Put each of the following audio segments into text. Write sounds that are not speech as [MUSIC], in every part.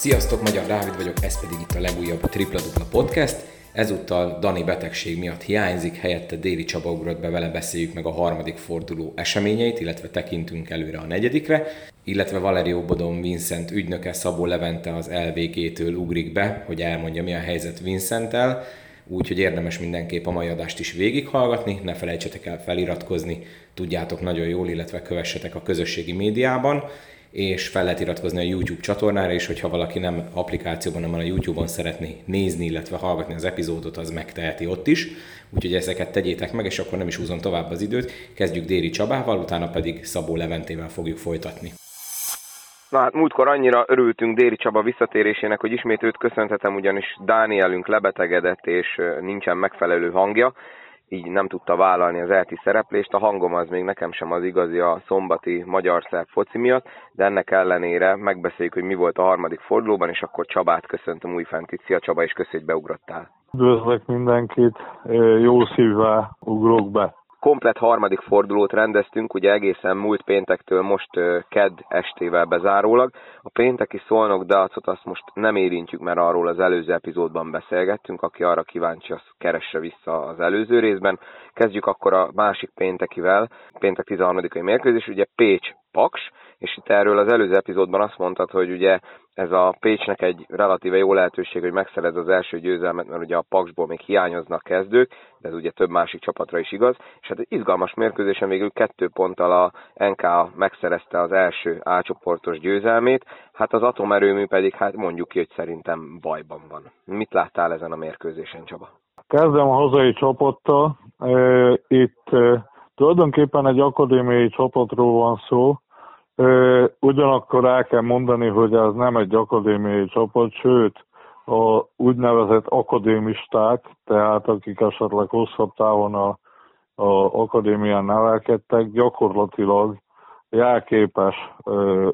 Sziasztok, Magyar Dávid vagyok, ez pedig itt a legújabb Tripla Dupla Podcast. Ezúttal Dani betegség miatt hiányzik, helyette Déli Csaba ugrott be, vele beszéljük meg a harmadik forduló eseményeit, illetve tekintünk előre a negyedikre, illetve Valerio Bodon Vincent ügynöke Szabó Levente az LVG-től ugrik be, hogy elmondja mi a helyzet Vincenttel, úgyhogy érdemes mindenképp a mai adást is végighallgatni, ne felejtsetek el feliratkozni, tudjátok nagyon jól, illetve kövessetek a közösségi médiában, és fel lehet iratkozni a YouTube csatornára is, hogyha valaki nem applikációban, hanem a YouTube-on szeretné nézni, illetve hallgatni az epizódot, az megteheti ott is. Úgyhogy ezeket tegyétek meg, és akkor nem is húzom tovább az időt. Kezdjük Déri Csabával, utána pedig Szabó Leventével fogjuk folytatni. Na hát múltkor annyira örültünk Déri Csaba visszatérésének, hogy ismét őt köszönhetem, ugyanis Dánielünk lebetegedett és nincsen megfelelő hangja, így nem tudta vállalni az elti szereplést. A hangom az még nekem sem az igazi a szombati magyar-szerb foci miatt, de ennek ellenére megbeszéljük, hogy mi volt a harmadik fordulóban, és akkor Csabát köszöntöm újfent itt. Szia Csaba, és köszönjük, hogy beugrottál. Üdvözlök mindenkit, jó szívvel ugrok be komplet harmadik fordulót rendeztünk, ugye egészen múlt péntektől most ked estével bezárólag. A pénteki szolnok Dacot azt most nem érintjük, mert arról az előző epizódban beszélgettünk, aki arra kíváncsi, az keresse vissza az előző részben. Kezdjük akkor a másik péntekivel, péntek 13. mérkőzés, ugye Pécs Paks, és itt erről az előző epizódban azt mondtad, hogy ugye ez a Pécsnek egy relatíve jó lehetőség, hogy megszerez az első győzelmet, mert ugye a Paksból még hiányoznak kezdők, de ez ugye több másik csapatra is igaz, és hát egy izgalmas mérkőzésen végül kettő ponttal a NK megszerezte az első A győzelmét, hát az atomerőmű pedig hát mondjuk ki, hogy szerintem bajban van. Mit láttál ezen a mérkőzésen, Csaba? Kezdem a hazai csapattal. Itt tulajdonképpen egy akadémiai csapatról van szó, Ugyanakkor el kell mondani, hogy ez nem egy akadémiai csapat, sőt, a úgynevezett akadémisták, tehát akik esetleg hosszabb távon a, a akadémián nevelkedtek, gyakorlatilag jelképes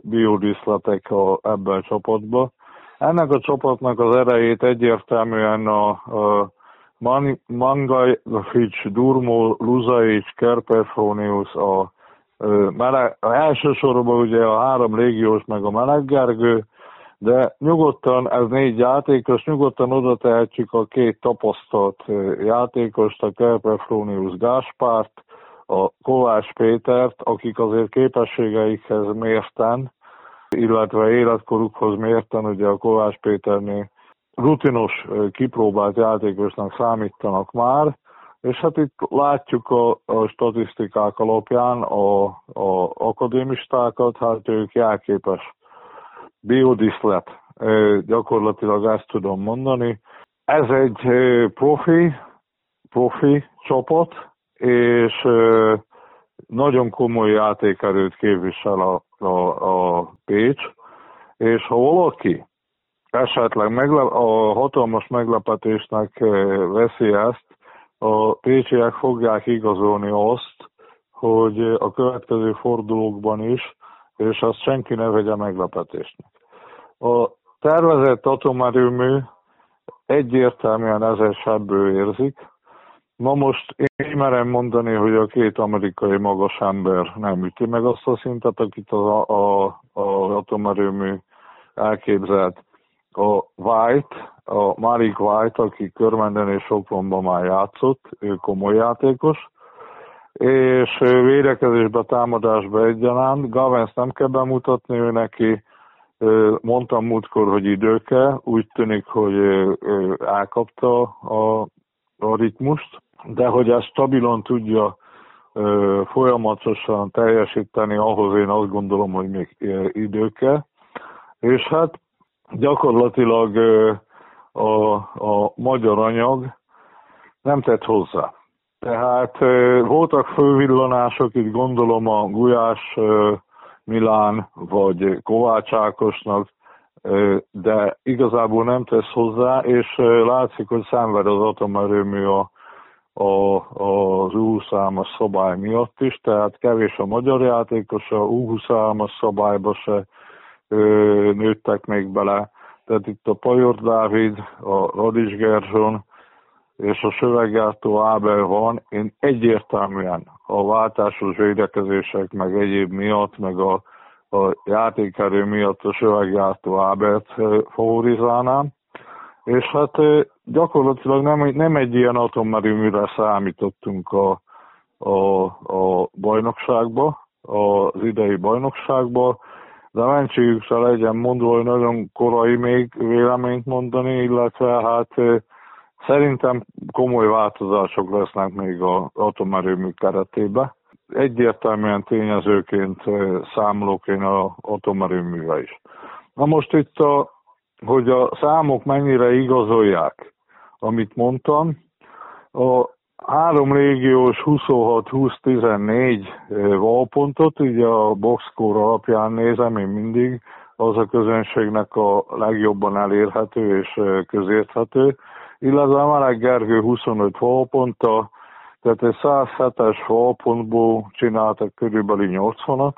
biodiszletek a, ebben a csapatban. Ennek a csapatnak az erejét egyértelműen a, a Mangajfics, Durmo, Luzaics, Kerperfonius, a meleg, elsősorban ugye a három légiós meg a meleggergő, de nyugodtan, ez négy játékos, nyugodtan oda tehetjük a két tapasztalt játékost, a Kerpefronius Gáspárt, a Kovács Pétert, akik azért képességeikhez mérten, illetve életkorukhoz mérten, ugye a Kovács Péternél rutinos, kipróbált játékosnak számítanak már, és hát itt látjuk a, a statisztikák alapján a, a akadémistákat, hát ők jelképes biodiszlet, gyakorlatilag ezt tudom mondani. Ez egy profi, profi csapat, és nagyon komoly játékerőt képvisel a, a, a Pécs, és ha valaki esetleg meglep, a hatalmas meglepetésnek veszi ezt, a pécsiek fogják igazolni azt, hogy a következő fordulókban is, és azt senki ne vegye meglepetésnek. A tervezett atomerőmű egyértelműen ezer sebből érzik. Ma most én merem mondani, hogy a két amerikai magas ember nem üti meg azt a szintet, akit az a, a, a atomerőmű elképzelt a White, a Marik White, aki Körmenden és Sopronban már játszott, ő komoly játékos, és védekezésbe, támadásba egyaránt. Gavens nem kell bemutatni, ő neki mondtam múltkor, hogy idő kell, úgy tűnik, hogy elkapta a, a ritmust, de hogy ezt stabilan tudja folyamatosan teljesíteni, ahhoz én azt gondolom, hogy még idő kell. És hát gyakorlatilag a, a magyar anyag nem tett hozzá. Tehát voltak fővillanások, itt gondolom a Gulyás Milán vagy Kovács Ákosnak, de igazából nem tesz hozzá, és látszik, hogy szenved az atomerőmű a, a, az U23-as szabály miatt is, tehát kevés a magyar játékos, a U23-as szabályba se nőttek még bele. Tehát itt a Pajor Dávid, a Radis Gerzson és a Söveggátó Ábel van. Én egyértelműen a váltásos védekezések meg egyéb miatt, meg a a játékerő miatt a söveggyártó Ábert favorizálnám. És hát gyakorlatilag nem, nem egy ilyen atomerőműre számítottunk a, a, a bajnokságba, az idei bajnokságba, de mentségükre legyen mondva, hogy nagyon korai még véleményt mondani, illetve hát szerintem komoly változások lesznek még az atomerőmű keretében. Egyértelműen tényezőként számolok én az atomerőműve is. Na most itt, a, hogy a számok mennyire igazolják, amit mondtam, a három légiós 26-20-14 valpontot, ugye a boxscore alapján nézem én mindig, az a közönségnek a legjobban elérhető és közérthető, illetve Meleg Gergő 25 valponta, tehát egy 107-es valpontból csináltak körülbelül 80-at,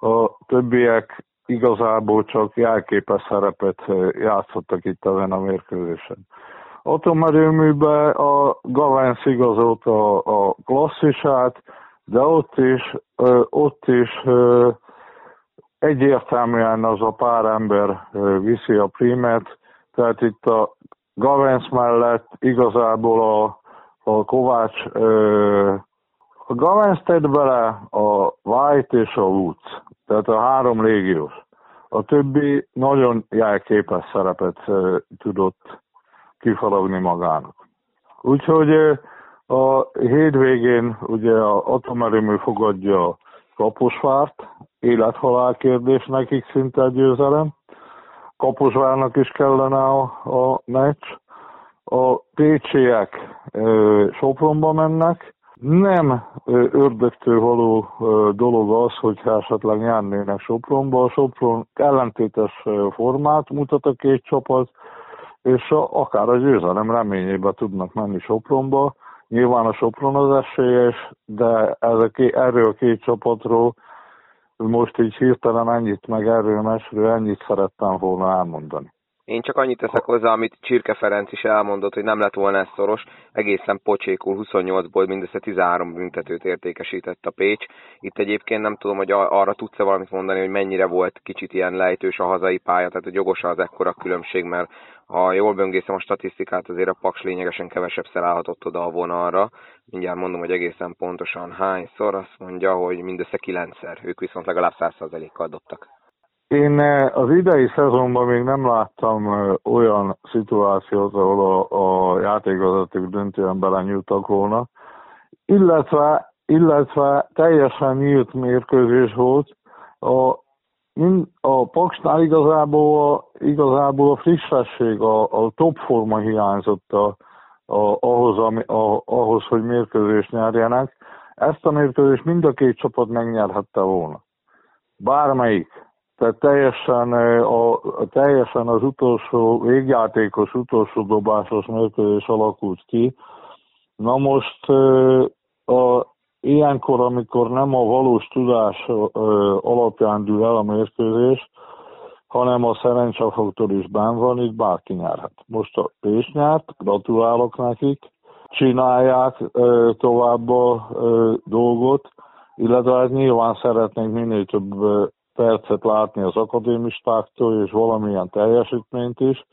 a többiek igazából csak jelképes szerepet játszottak itt ezen a mérkőzésen atomerőműbe a Gavens igazolt a, klasszisát, de ott is, ott is egyértelműen az a pár ember viszi a primet, tehát itt a Gavens mellett igazából a, a Kovács a Gavens tett bele a White és a Woods, tehát a három légiós. A többi nagyon jelképes szerepet tudott kifaragni magának. Úgyhogy a hétvégén ugye a atomerőmű fogadja a Kaposvárt, élethalál kérdés nekik szinte győzelem. Kaposvárnak is kellene a, a meccs. A pécsiek ö, Sopronba mennek. Nem ö, ördögtől való ö, dolog az, hogy esetleg nyernének Sopronba. A Sopron ellentétes formát mutat a két csapat és a, akár a győzelem reményébe tudnak menni Sopronba. Nyilván a Sopron az esélyes, de ez a ké, erről a két csapatról most így hirtelen ennyit, meg erről mesről ennyit szerettem volna elmondani. Én csak annyit teszek hozzá, amit Csirke Ferenc is elmondott, hogy nem lett volna ez szoros, egészen pocsékul 28-ból mindössze 13 büntetőt értékesített a Pécs. Itt egyébként nem tudom, hogy arra tudsz-e valamit mondani, hogy mennyire volt kicsit ilyen lejtős a hazai pálya, tehát hogy jogos az ekkora különbség, mert ha jól böngészem a statisztikát, azért a Paks lényegesen kevesebb állhatott oda a vonalra. Mindjárt mondom, hogy egészen pontosan hányszor, azt mondja, hogy mindössze kilencszer, ők viszont legalább 100%-kal dobtak. Én eh, az idei szezonban még nem láttam eh, olyan szituációt, ahol a, a játékvezetők döntően belenyúltak volna, illetve, illetve teljesen nyílt mérkőzés volt. A, a Paksnál igazából, igazából a frissesség, a, a top forma hiányzott a, a, ahhoz, ami, a, ahhoz, hogy mérkőzést nyerjenek. Ezt a mérkőzést mind a két csapat megnyerhette volna. Bármelyik tehát teljesen, a, teljesen az utolsó, végjátékos utolsó dobásos mérkőzés alakult ki. Na most a, ilyenkor, amikor nem a valós tudás alapján dől el a mérkőzés, hanem a szerencsefaktor is benn van, itt bárki nyerhet. Most a Pécs nyert, gratulálok nekik, csinálják tovább a dolgot, illetve hát nyilván szeretnénk minél több percet látni az akadémistáktól, és valamilyen teljesítményt is,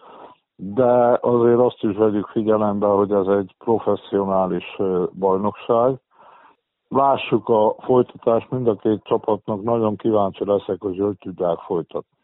de azért azt is vegyük figyelembe, hogy ez egy professzionális bajnokság. Lássuk a folytatást, mind a két csapatnak nagyon kíváncsi leszek, hogy hogy tudják folytatni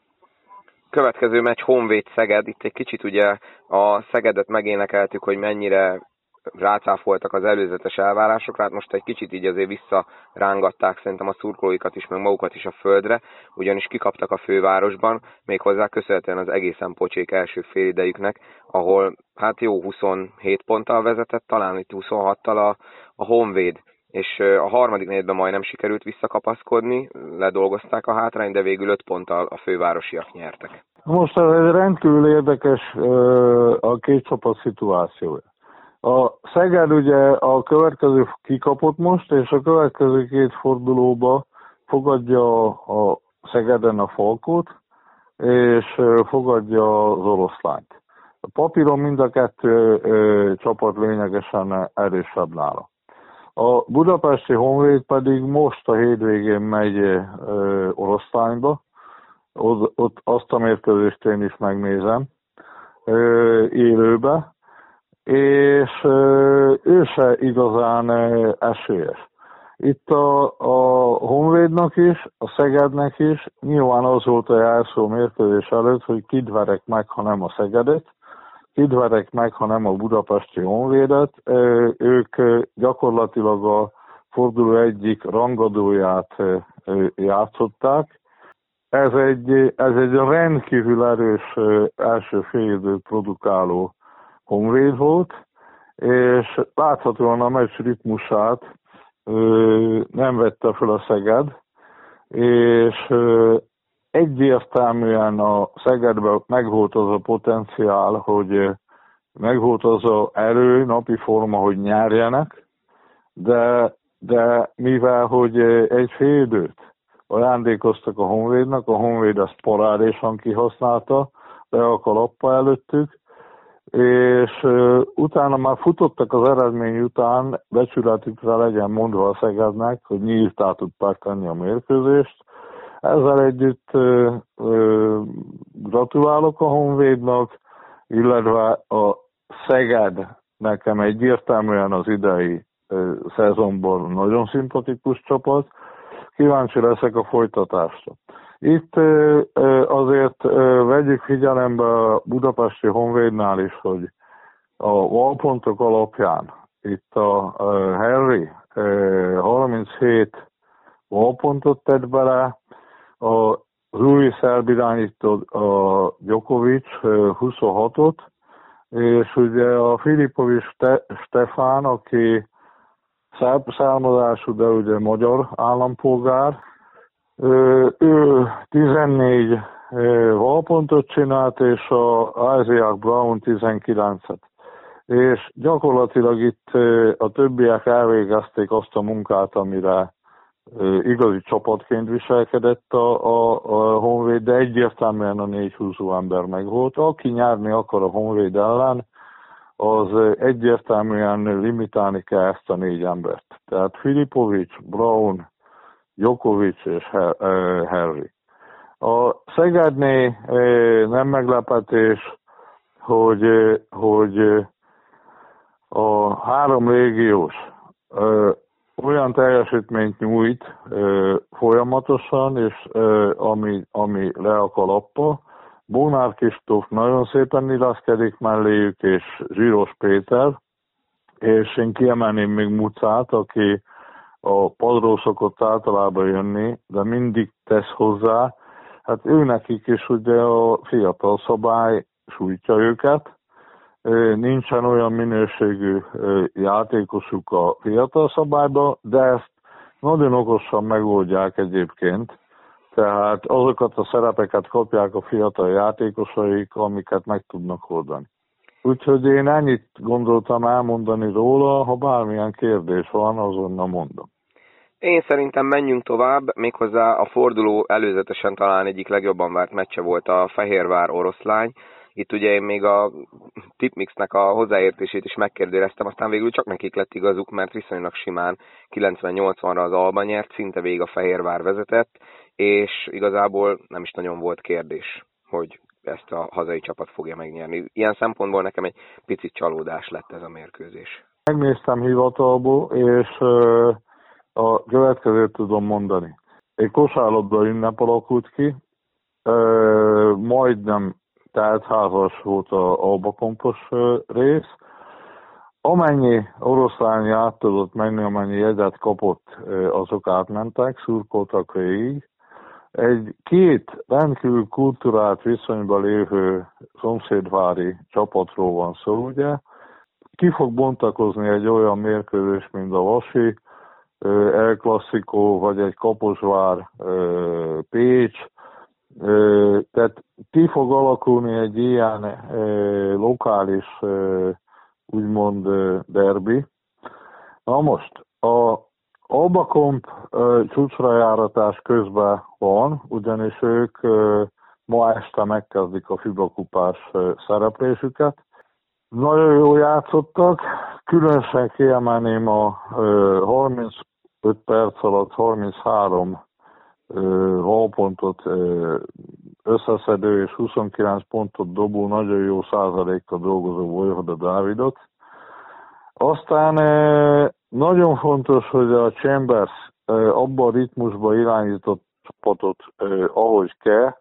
következő meccs Honvéd Szeged, itt egy kicsit ugye a Szegedet megénekeltük, hogy mennyire rácáfoltak az előzetes elvárásokra, hát most egy kicsit így azért visszarángatták szerintem a szurkolóikat is, meg magukat is a földre, ugyanis kikaptak a fővárosban, méghozzá köszönhetően az egészen pocsék első félidejüknek, ahol hát jó 27 ponttal vezetett, talán itt 26-tal a, a Honvéd és a harmadik negyedben majdnem sikerült visszakapaszkodni, ledolgozták a hátrányt, de végül 5 ponttal a fővárosiak nyertek. Most ez rendkívül érdekes a két csapat szituációja. A Szeged ugye a következő kikapott most, és a következő két fordulóba fogadja a Szegeden a Falkot, és fogadja az oroszlányt. A papíron mind a kettő csapat lényegesen erősebb nála. A budapesti Honvéd pedig most a hétvégén megy ö, Oroszlányba, ott, ott azt a mérkőzést én is megnézem ö, élőbe, és ő se igazán esélyes. Itt a, a Honvédnak is, a Szegednek is nyilván az volt a jelszó mérkőzés előtt, hogy kidverek meg, ha nem a Szegedet, kidverek meg, ha nem a budapesti Honvédet. Ők gyakorlatilag a forduló egyik rangadóját játszották. Ez egy, ez egy rendkívül erős első félidőt produkáló Honvéd volt, és láthatóan a meccs ritmusát nem vette fel a Szeged, és egyértelműen a Szegedben megvolt az a potenciál, hogy megvolt az a erő, napi forma, hogy nyerjenek, de, de mivel, hogy egy fél időt ajándékoztak a Honvédnak, a Honvéd ezt parádésan kihasználta, le a kalappa előttük, és utána már futottak az eredmény után, becsületükre legyen mondva a Szegednek, hogy nyíltá tudták tenni a mérkőzést. Ezzel együtt uh, uh, gratulálok a Honvédnak, illetve a Szeged nekem egyértelműen az idei uh, szezonban nagyon szimpatikus csapat. Kíváncsi leszek a folytatásra. Itt azért vegyük figyelembe a budapesti Honvédnál is, hogy a valpontok alapján itt a Henry 37 valpontot tett bele, a új szerb irányító a Djokovic 26-ot, és ugye a Filipovics Stefán, aki szerb származású, de ugye magyar állampolgár, ő 14 valpontot csinált, és a Isaac Brown 19-et. És gyakorlatilag itt a többiek elvégezték azt a munkát, amire igazi csapatként viselkedett a, a, a Honvéd, de egyértelműen a négy húzó ember meg volt. Aki nyerni akar a Honvéd ellen, az egyértelműen limitálni kell ezt a négy embert. Tehát Filipovics, Brown, Jokovic és Harry. A Szegedné nem meglepetés, hogy, hogy a három régiós olyan teljesítményt nyújt folyamatosan, és ami, ami le a kalappa. Bónár Kistóf nagyon szépen illeszkedik melléjük, és Zsíros Péter, és én kiemelném még Mucát, aki a padról szokott általában jönni, de mindig tesz hozzá. Hát ő nekik is ugye a fiatal szabály sújtja őket, nincsen olyan minőségű játékosuk a fiatal szabályban, de ezt nagyon okosan megoldják egyébként. Tehát azokat a szerepeket kapják a fiatal játékosaik, amiket meg tudnak oldani. Úgyhogy én ennyit gondoltam elmondani róla, ha bármilyen kérdés van, azonnal mondom. Én szerintem menjünk tovább, méghozzá a forduló előzetesen talán egyik legjobban várt meccse volt a Fehérvár oroszlány. Itt ugye én még a tipmixnek a hozzáértését is megkérdeztem, aztán végül csak nekik lett igazuk, mert viszonylag simán 90-80-ra az Alba nyert, szinte végig a Fehérvár vezetett, és igazából nem is nagyon volt kérdés, hogy ezt a hazai csapat fogja megnyerni. Ilyen szempontból nekem egy picit csalódás lett ez a mérkőzés. Megnéztem hivatalból, és a következőt tudom mondani. Egy kosárlabda ünnep alakult ki, majdnem tehát házas volt a albakompos rész. Amennyi oroszlány át tudott menni, amennyi jegyet kapott, azok átmentek, szurkoltak végig. Egy két rendkívül kulturált viszonyban lévő szomszédvári csapatról van szó, ugye. Ki fog bontakozni egy olyan mérkőzés, mint a Vasi, El Clasico, vagy egy Kaposvár, Pécs, tehát ki fog alakulni egy ilyen lokális, úgymond derbi. Na most, a Albakomp csúcsra járatás közben van, ugyanis ők ma este megkezdik a Fiba kupás szereplésüket. Nagyon jól játszottak, különösen kiemelném a 35 perc alatt 33 holpontot összeszedő és 29 pontot dobó, nagyon jó százalékkal dolgozó Vojvoda Dávidot. Aztán nagyon fontos, hogy a Chambers abban a ritmusba irányított csapatot, ahogy kell.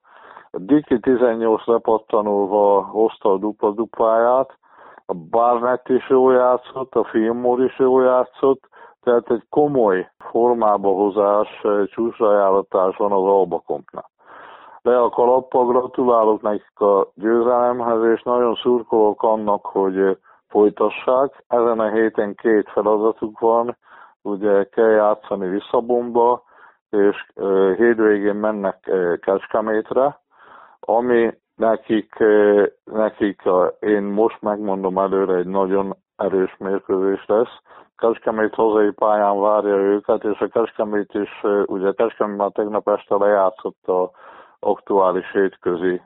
Diki 18 lepattanóval hozta a dupla-dupláját, a Barnett is jól játszott, a Fillmore is jól játszott, tehát egy komoly formába hozás, csúcsajánlatás van az Albakompnál. Le a kalappa, gratulálok nekik a győzelemhez, és nagyon szurkolok annak, hogy folytassák. Ezen a héten két feladatuk van, ugye kell játszani Visszabomba, és hétvégén mennek Kecskemétre, ami nekik, nekik én most megmondom előre, egy nagyon erős mérkőzés lesz. Kecskemét hazai pályán várja őket, és a Kecskemét is, ugye Kecskemét már tegnap este lejátszott a aktuális hétközi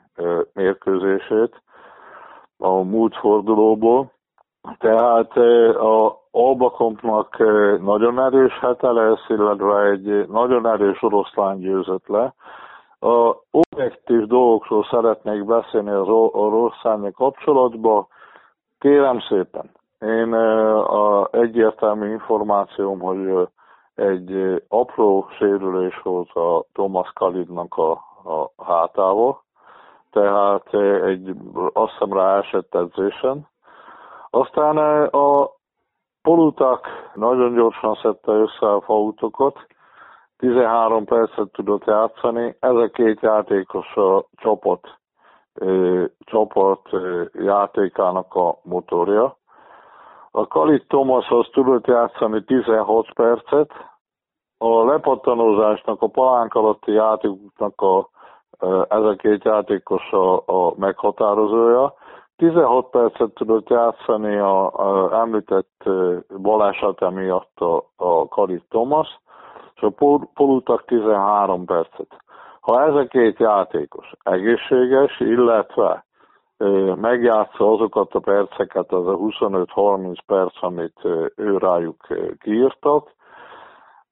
mérkőzését a múlt fordulóból. Tehát a Albakompnak nagyon erős hete lesz, illetve egy nagyon erős oroszlán győzött le. A objektív dolgokról szeretnék beszélni az oroszlányi kapcsolatban. Kérem szépen, én a egyértelmű információm, hogy egy apró sérülés volt a Thomas Kalidnak a, a hátával, tehát egy azt hiszem rá esett edzésen. Aztán a Polutak nagyon gyorsan szedte össze a fautokat, 13 percet tudott játszani, ez a két játékos a csapat, csapat játékának a motorja. A Kalit Thomashoz tudott játszani 16 percet, a lepattanózásnak, a palánk alatti játékoknak a, ez a két játékos a, a meghatározója. 16 percet tudott játszani a, a említett baleset emiatt a, a Kalit Thomas, és a Polutak 13 percet. Ha ez a két játékos egészséges, illetve megjátsza azokat a perceket, az a 25-30 perc, amit ő rájuk kiírtak,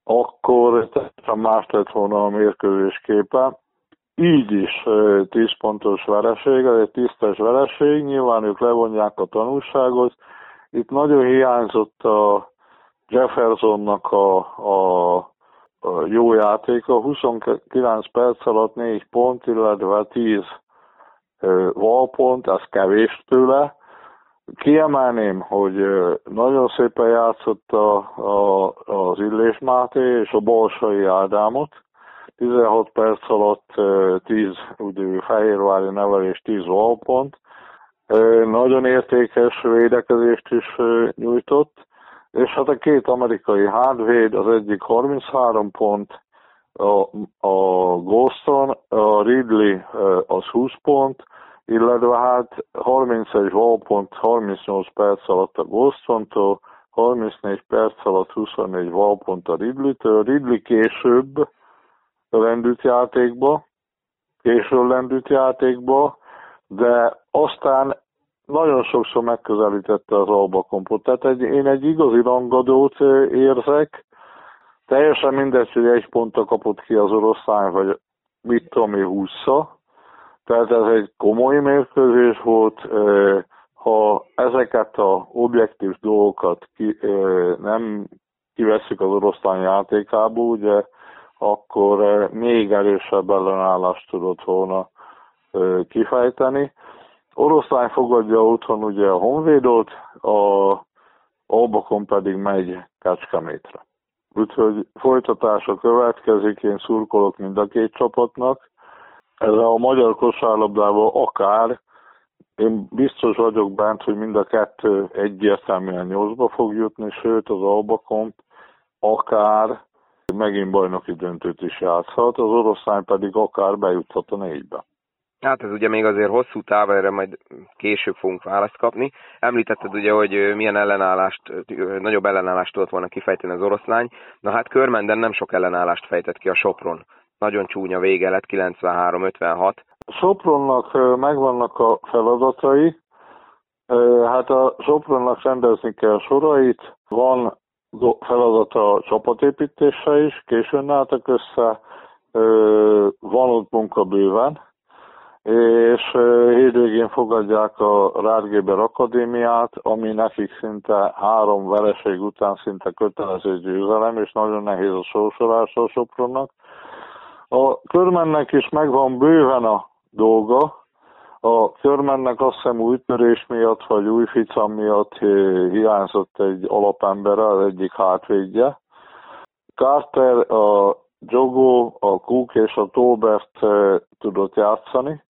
akkor teljesen más lett volna a mérkőzés képe. Így is 10 pontos vereség, ez egy tisztes vereség, nyilván ők levonják a tanulságot. Itt nagyon hiányzott a Jeffersonnak a, a, a jó játéka, 29 perc alatt 4 pont, illetve 10 valpont, ez kevés tőle. Kiemelném, hogy nagyon szépen játszott a, a, az Illés Máté és a Balsai Ádámot. 16 perc alatt 10 ugye, Fehérvári nevelés 10 valpont. Nagyon értékes védekezést is nyújtott, és hát a két amerikai hátvéd, az egyik 33 pont, a, a Goston, a Ridley az 20 pont, illetve hát 31 valpont 38 perc alatt a Gostontól, 34 perc alatt 24 valpont a Ridley-től. Ridley később lendült játékba, később lendült játékba, de aztán nagyon sokszor megközelítette az Alba kompot. Tehát egy, én egy igazi rangadót érzek, teljesen mindegy, hogy egy pontra kapott ki az oroszlány, vagy mit tudom én, húszsza. Tehát ez egy komoly mérkőzés volt. Ha ezeket a objektív dolgokat ki, nem kiveszik az oroszlány játékából, ugye, akkor még erősebb ellenállást tudott volna kifejteni. Oroszlány fogadja otthon ugye a Honvédot, a Albakon pedig megy Kecskemétre. Úgyhogy folytatása következik, én szurkolok mind a két csapatnak. Ez a magyar kosárlabdával akár, én biztos vagyok bent, hogy mind a kettő egyértelműen nyolcba fog jutni, sőt az Albakon akár megint bajnoki döntőt is játszhat, az oroszlány pedig akár bejuthat a négybe. Hát ez ugye még azért hosszú táv, erre majd később fogunk választ kapni. Említetted ugye, hogy milyen ellenállást, nagyobb ellenállást tudott volna kifejteni az oroszlány. Na hát Körmenden nem sok ellenállást fejtett ki a Sopron. Nagyon csúnya vége lett, 93-56. Sopronnak megvannak a feladatai, Hát a Sopronnak rendezni kell sorait, van feladata a csapatépítése is, későn álltak össze, van ott munka bőven, és hétvégén fogadják a Rádgéber Akadémiát, ami nekik szinte három vereség után szinte kötelező győzelem, és nagyon nehéz a sorsolása a Sopronnak. A körmennek is megvan bőven a dolga, a körmennek azt hiszem új miatt, vagy új ficam miatt hiányzott egy alapember, az egyik hátvédje. Carter, a Jogo, a Cook és a Tolbert tudott játszani.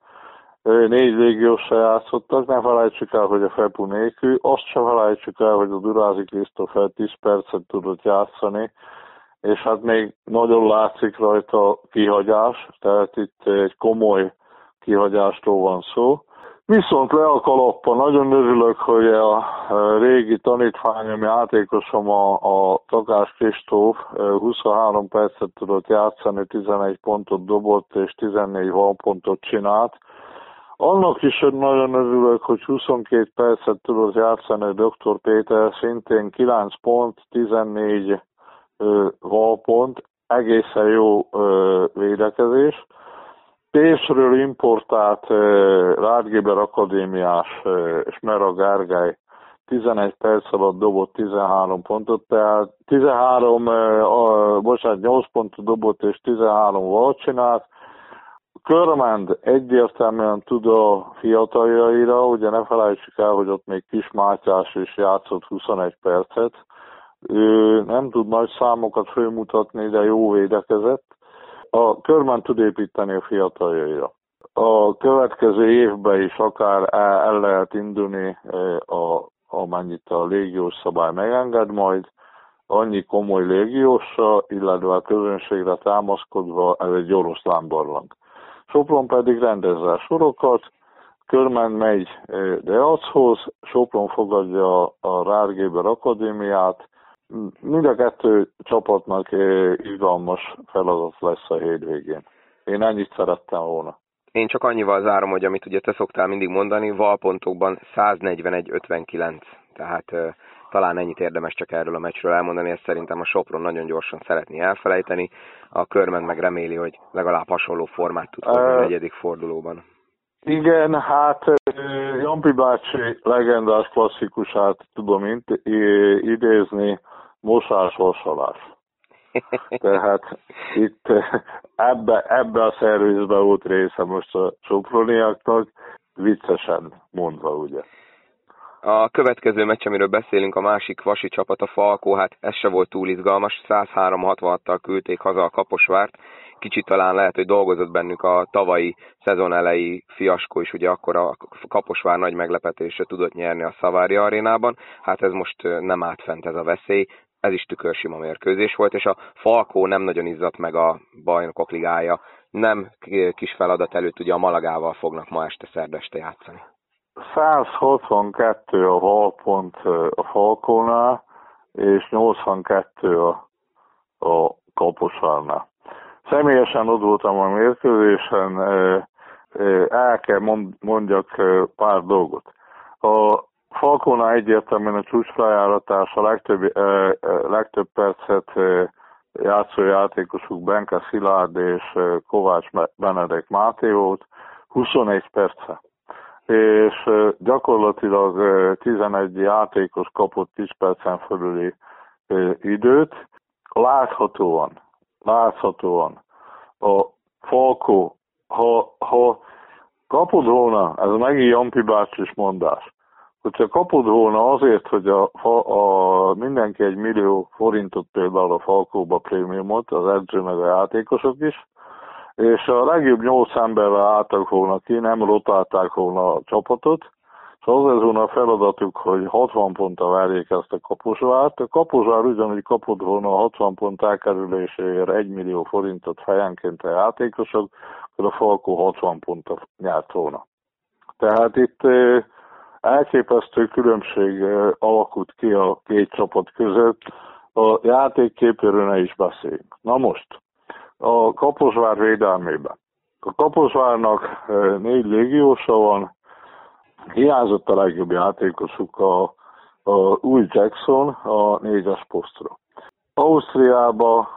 Négy légiósra játszottak, ne felejtsük el, hogy a Fepu nélkül, azt sem felejtsük el, hogy a Durázi Krisztófer 10 percet tudott játszani, és hát még nagyon látszik rajta kihagyás, tehát itt egy komoly kihagyástól van szó. Viszont le a kalappa, nagyon örülök, hogy a régi tanítványom, játékosom a, a Takás Kristóf 23 percet tudott játszani, 11 pontot dobott és 14 pontot csinált. Annak is nagyon örülök, hogy 22 percet tudott játszani Dr. Péter, szintén 9 pont, 14 valpont, egészen jó védekezés. Pészről importált Rádgéber Akadémiás és Mera Gergely 11 perc alatt dobott 13 pontot, tehát 13, uh, bocsánat, 8 pontot dobott és 13 volt csinált. Körmend egyértelműen tud a fiataljaira, ugye ne felejtsük el, hogy ott még Kis Mátyás is játszott 21 percet. Ő nem tud nagy számokat fölmutatni, de jó védekezett a körben tud építeni a fiataljaira. A következő évben is akár el lehet indulni, e, a, amennyit a légiós szabály megenged majd, annyi komoly légiósa, illetve a közönségre támaszkodva ez egy oroszlán barlang. Sopron pedig rendezze a sorokat, Körmen megy e, Deachoz, Sopron fogadja a Rárgéber Akadémiát, Mind a kettő csapatnak izgalmas feladat lesz a hétvégén. Én ennyit szerettem volna. Én csak annyival zárom, hogy amit ugye te szoktál mindig mondani, valpontokban 141-59. Tehát uh, talán ennyit érdemes csak erről a meccsről elmondani, ezt szerintem a Sopron nagyon gyorsan szeretné elfelejteni. A Körmen meg reméli, hogy legalább hasonló formát tud hozni uh, a negyedik fordulóban. Igen, hát Jampi bácsi legendás klasszikusát tudom idézni, mosás-vasalás. Tehát itt ebbe, ebbe a szervizbe volt része most a soproniaknak, viccesen mondva, ugye. A következő meccs, amiről beszélünk, a másik vasi csapat, a Falkó, hát ez se volt túl izgalmas, 103-66-tal küldték haza a Kaposvárt, kicsit talán lehet, hogy dolgozott bennük a tavalyi szezon elejé fiaskó is, ugye akkor a Kaposvár nagy meglepetésre tudott nyerni a Szavária arénában, hát ez most nem állt fent ez a veszély, ez is tükörsima mérkőzés volt, és a Falkó nem nagyon izzadt meg a bajnokok ligája, nem kis feladat előtt, ugye a Malagával fognak ma este szerdeste játszani. 162 a valpont a Falkónál, és 82 a, a Kaposvárnál. Személyesen ott voltam a mérkőzésen, el kell mondjak pár dolgot. A Falkona egyértelműen a csúcsfeljáratás a legtöbb, eh, legtöbb percet eh, játszó játékosuk Benke Szilárd és eh, Kovács Benedek Máté volt, 21 perce. És eh, gyakorlatilag eh, 11 játékos kapott 10 percen fölüli eh, időt. Láthatóan, láthatóan a Falkó, ha, ha kapod volna, ez megint Jampi bácsis mondás, hogyha kapod volna azért, hogy a, a, mindenki egy millió forintot például a Falkóba prémiumot, az edző meg a játékosok is, és a legjobb nyolc emberrel álltak volna ki, nem rotálták volna a csapatot, és az ez volna a feladatuk, hogy 60 ponttal verjék ezt a Kaposvárt. A Kaposvár ugyanúgy kapott volna a 60 pont elkerüléséért 1 millió forintot fejenként a játékosok, akkor a Falkó 60 pontot nyert volna. Tehát itt elképesztő különbség alakult ki a két csapat között. A játékképéről ne is beszéljünk. Na most, a Kaposvár védelmében. A Kaposvárnak négy légiósa van, hiányzott a legjobb játékosuk a, a új Jackson a négyes posztra. Ausztriába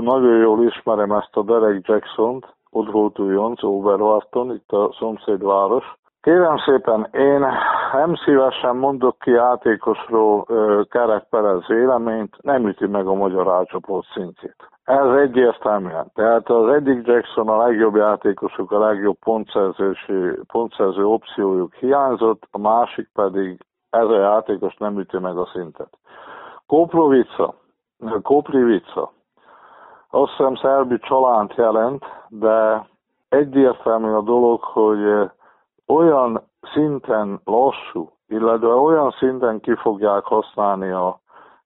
nagyon jól ismerem ezt a Derek Jackson-t, ott volt újonc, Oberwarton, itt a szomszédváros. Kérem szépen, én nem szívesen mondok ki játékosról Kerek Perez véleményt, nem üti meg a magyar átcsoport szintjét. Ez egyértelműen. Tehát az egyik Jackson a legjobb játékosuk, a legjobb pontszerzősi, pontszerző opciójuk hiányzott, a másik pedig ez a játékos nem üti meg a szintet. Koprovica, Koprivica, azt hiszem szerbi csalánt jelent, de egyértelmű a dolog, hogy olyan szinten lassú, illetve olyan szinten ki fogják használni a,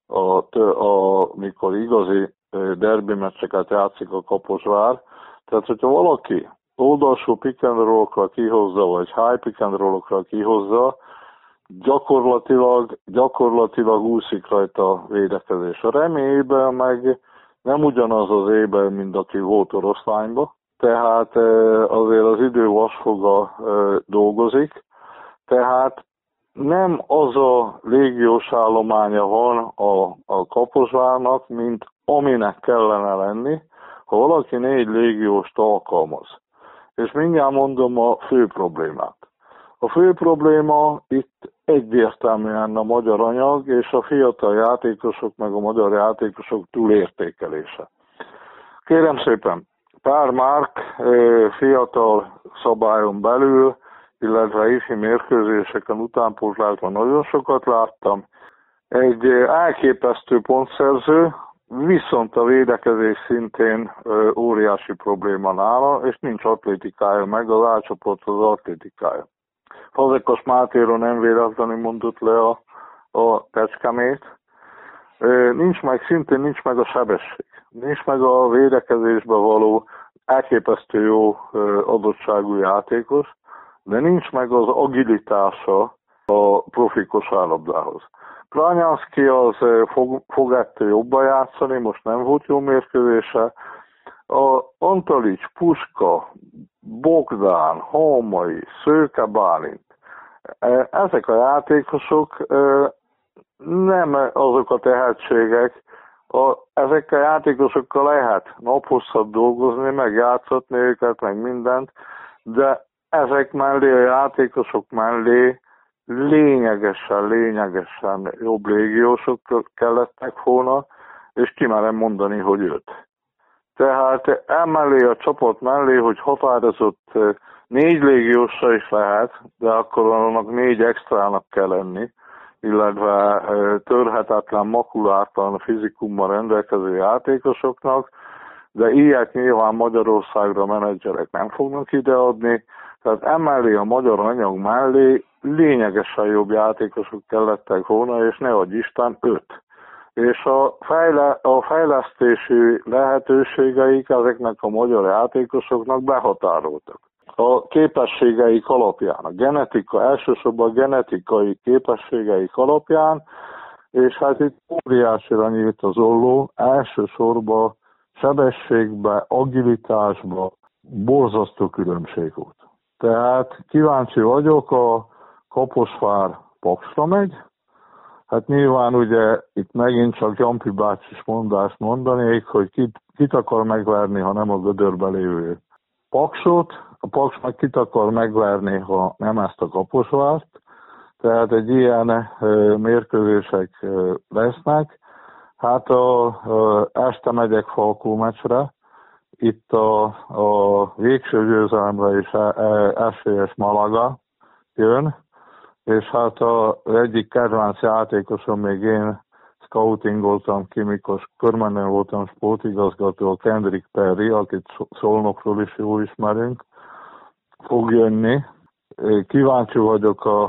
a, a mikor igazi derbi meccseket játszik a Kaposvár. Tehát, hogyha valaki oldalsó pick and kihozza, vagy high pick and kihozza, gyakorlatilag, gyakorlatilag úszik rajta a védekezés. A reményében meg nem ugyanaz az éber, mint aki volt oroszlányba, tehát azért az idő vasfoga dolgozik, tehát nem az a légiós állománya van a, a Kaposvárnak, mint aminek kellene lenni, ha valaki négy légióst alkalmaz. És mindjárt mondom a fő problémát. A fő probléma itt egyértelműen a magyar anyag és a fiatal játékosok meg a magyar játékosok túlértékelése. Kérem szépen, pár Márk fiatal szabályon belül, illetve ifi mérkőzéseken utánpótlásban nagyon sokat láttam. Egy elképesztő pontszerző, viszont a védekezés szintén óriási probléma nála, és nincs atlétikája meg, az átcsoport az atlétikája. Fazekas Mátéról nem véletlenül mondott le a, a tecskemét. Nincs meg, szintén nincs meg a sebesség. Nincs meg a védekezésbe való elképesztő jó adottságú játékos, de nincs meg az agilitása a profi kosárlabdához. Kranyánszki az fog, fog ettől jobban játszani, most nem volt jó mérkőzése. A Antalics, Puska, Bogdán, Homai, Szőke Bálint, ezek a játékosok nem azok a tehetségek, a, ezekkel a játékosokkal lehet naphosszat dolgozni, meg játszatni őket, meg mindent, de ezek mellé, a játékosok mellé lényegesen, lényegesen jobb légiósok kellettek volna, és kimerem mondani, hogy őt. Tehát emellé a csapat mellé, hogy határozott négy légiósa is lehet, de akkor annak négy extrának kell lenni, illetve törhetetlen, makulátlan fizikummal rendelkező játékosoknak, de ilyet nyilván Magyarországra menedzserek nem fognak ideadni, tehát emellé a magyar anyag mellé lényegesen jobb játékosok kellettek volna, és ne adj Isten, öt. És a, fejle, a fejlesztési lehetőségeik ezeknek a magyar játékosoknak behatároltak. A képességeik alapján, a genetika, elsősorban a genetikai képességeik alapján, és hát itt óriásira nyílt az olló, elsősorban sebességbe, agilitásba borzasztó különbség volt. Tehát kíváncsi vagyok, a Kaposvár Paksra megy, hát nyilván ugye itt megint csak Jampi bácsis mondást mondanék, hogy kit, kit akar megverni, ha nem a gödörbe lévő Paksot, Paks meg kit akar megverni, ha nem ezt a Kaposvárt, tehát egy ilyen mérkőzések lesznek. Hát a, a este megyek Falkó meccsre, itt a, a végső győzelemre is e, e, esélyes Malaga jön, és hát az egyik kedvenc játékosom még én scoutingoltam ki, mikor körmenően voltam sportigazgató, a Kendrick Perry, akit Szolnokról is jól ismerünk, fog jönni. Kíváncsi vagyok a,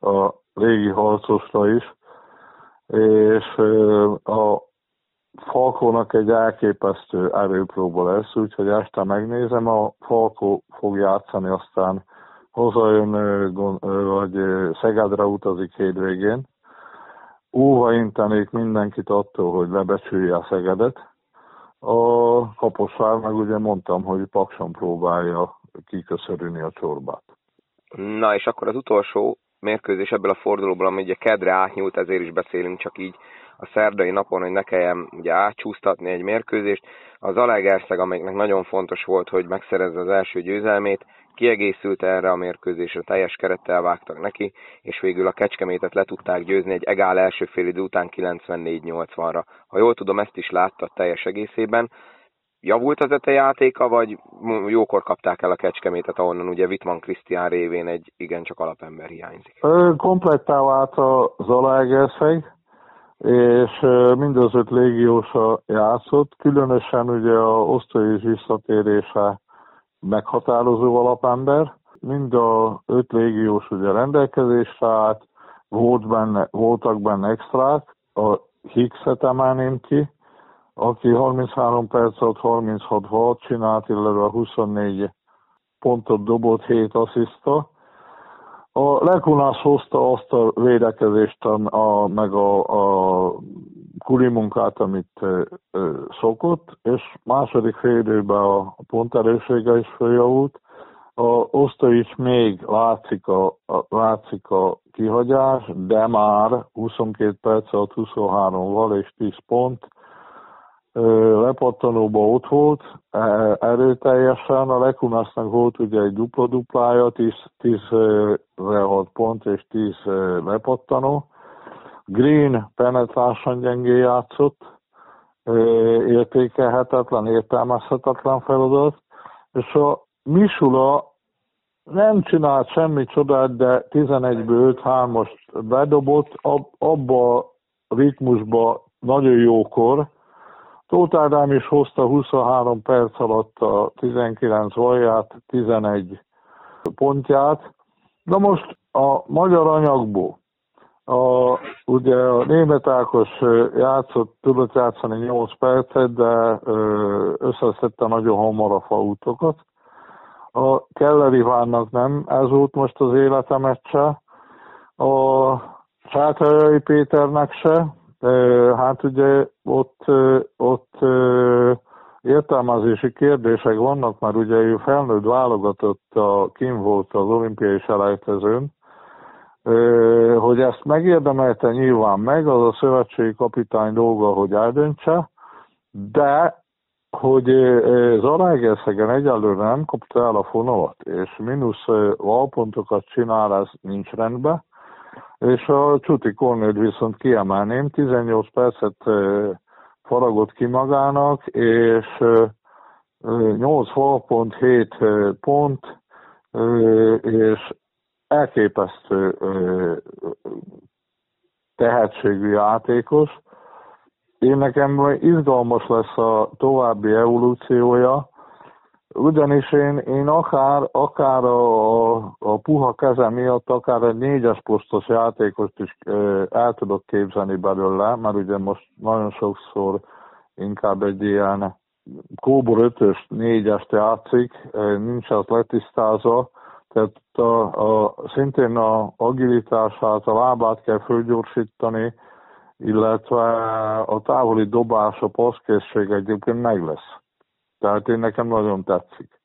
a régi harcosra is, és a Falkónak egy elképesztő erőpróba lesz, úgyhogy este megnézem, a Falkó fog játszani, aztán hazajön, vagy Szegedre utazik hétvégén. Óva intenék mindenkit attól, hogy lebecsülje a Szegedet. A Kaposvár meg ugye mondtam, hogy Pakson próbálja kiköszörülni a csorbát. Na, és akkor az utolsó mérkőzés ebből a fordulóból, ami ugye kedre átnyúlt, ezért is beszélünk csak így a szerdai napon, hogy ne kelljen ugye átcsúsztatni egy mérkőzést. Az Alegerszeg, amelyiknek nagyon fontos volt, hogy megszerezze az első győzelmét, kiegészült erre a mérkőzésre, teljes kerettel vágtak neki, és végül a Kecskemétet le tudták győzni egy egál első fél idő után 94-80-ra. Ha jól tudom, ezt is látta teljes egészében. Javult az ete játéka, vagy jókor kapták el a Kecskemétet, ahonnan ugye Vitman Krisztián révén egy igencsak alapember hiányzik? Komplettá vált a Zalaegerszeg, és mind az öt légiósa játszott, különösen ugye a osztói visszatérése meghatározó alapember. Mind a öt légiós ugye rendelkezésre állt, volt benne, voltak benne extrák, a Higgset emelném ki, aki 33 perc alatt 36 volt csinált, illetve 24 pontot dobott, 7 assziszta. A Lekunász hozta azt a védekezést, a, meg a, a kuli munkát, amit ö, ö, szokott, és második fél időben a, a ponterősége is följavult. A Osztovics még látszik a, a, látszik a kihagyás, de már 22 perc alatt 23 val és 10 pont, lepattanóban ott volt, e, erőteljesen, a Lekunasznak volt ugye egy dupla-duplája, 10, 10 pont és 10 lepattanó. Green penetrásan gyengé játszott, értékelhetetlen, értelmezhetetlen feladat, és a Misula nem csinált semmi csodát, de 11-ből 5-3-as bedobott, abba a ritmusba nagyon jókor, Tóth Ádám is hozta 23 perc alatt a 19 valját, 11 pontját. Na most a magyar anyagból, a, ugye a német Ákos játszott, tudott játszani 8 percet, de összeszedte nagyon hamar a faútokat. A Keller Ivánnak nem, ez volt most az életemetse. A Sáthelyai Péternek se, Hát ugye ott, ott értelmezési kérdések vannak, mert ugye ő felnőtt válogatott, a kim volt az olimpiai selejtezőn, hogy ezt megérdemelte nyilván meg, az a szövetségi kapitány dolga, hogy eldöntse, de hogy Zalaegerszegen egyelőre nem kapta el a fonalat, és mínusz valpontokat csinál, ez nincs rendben, és a Csuti Kornél viszont kiemelném, 18 percet faragott ki magának, és 8 pont, 7 pont, és elképesztő tehetségű játékos. Én nekem izgalmas lesz a további evolúciója, ugyanis én, én akár, akár a, a puha keze miatt, akár egy négyes posztos játékost is el tudok képzelni belőle, mert ugye most nagyon sokszor inkább egy ilyen kóbor ötös, négyest játszik, nincs az letisztázva, tehát a, a, szintén a agilitását, a lábát kell fölgyorsítani, illetve a távoli dobás, a passzkészség egyébként meg lesz. Tehát én nekem nagyon tetszik.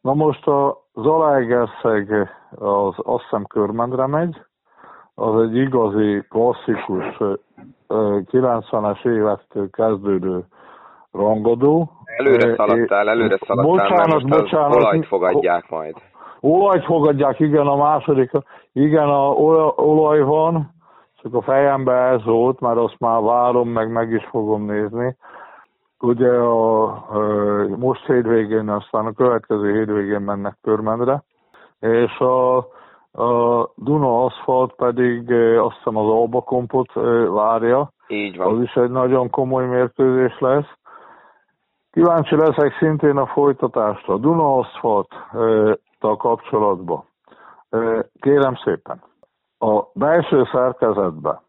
Na most a Zalaegerszeg az azt hiszem körmendre megy, az egy igazi klasszikus 90-es évektől kezdődő rangadó. Előre szaladtál, előre szaladtál, bocsánat, mert most bocsánat, olajt fogadják majd. Olajt fogadják, igen, a második, igen, a olaj van, csak a fejembe ez volt, mert azt már várom, meg meg is fogom nézni. Ugye a, most hétvégén, aztán a következő hétvégén mennek Körmendre, és a, a Duna Aszfalt pedig azt hiszem az Alba Kompot várja. Így van. Az is egy nagyon komoly mérkőzés lesz. Kíváncsi leszek szintén a folytatásra. A Duna Aszfalt kapcsolatban. Kérem szépen, a belső szerkezetben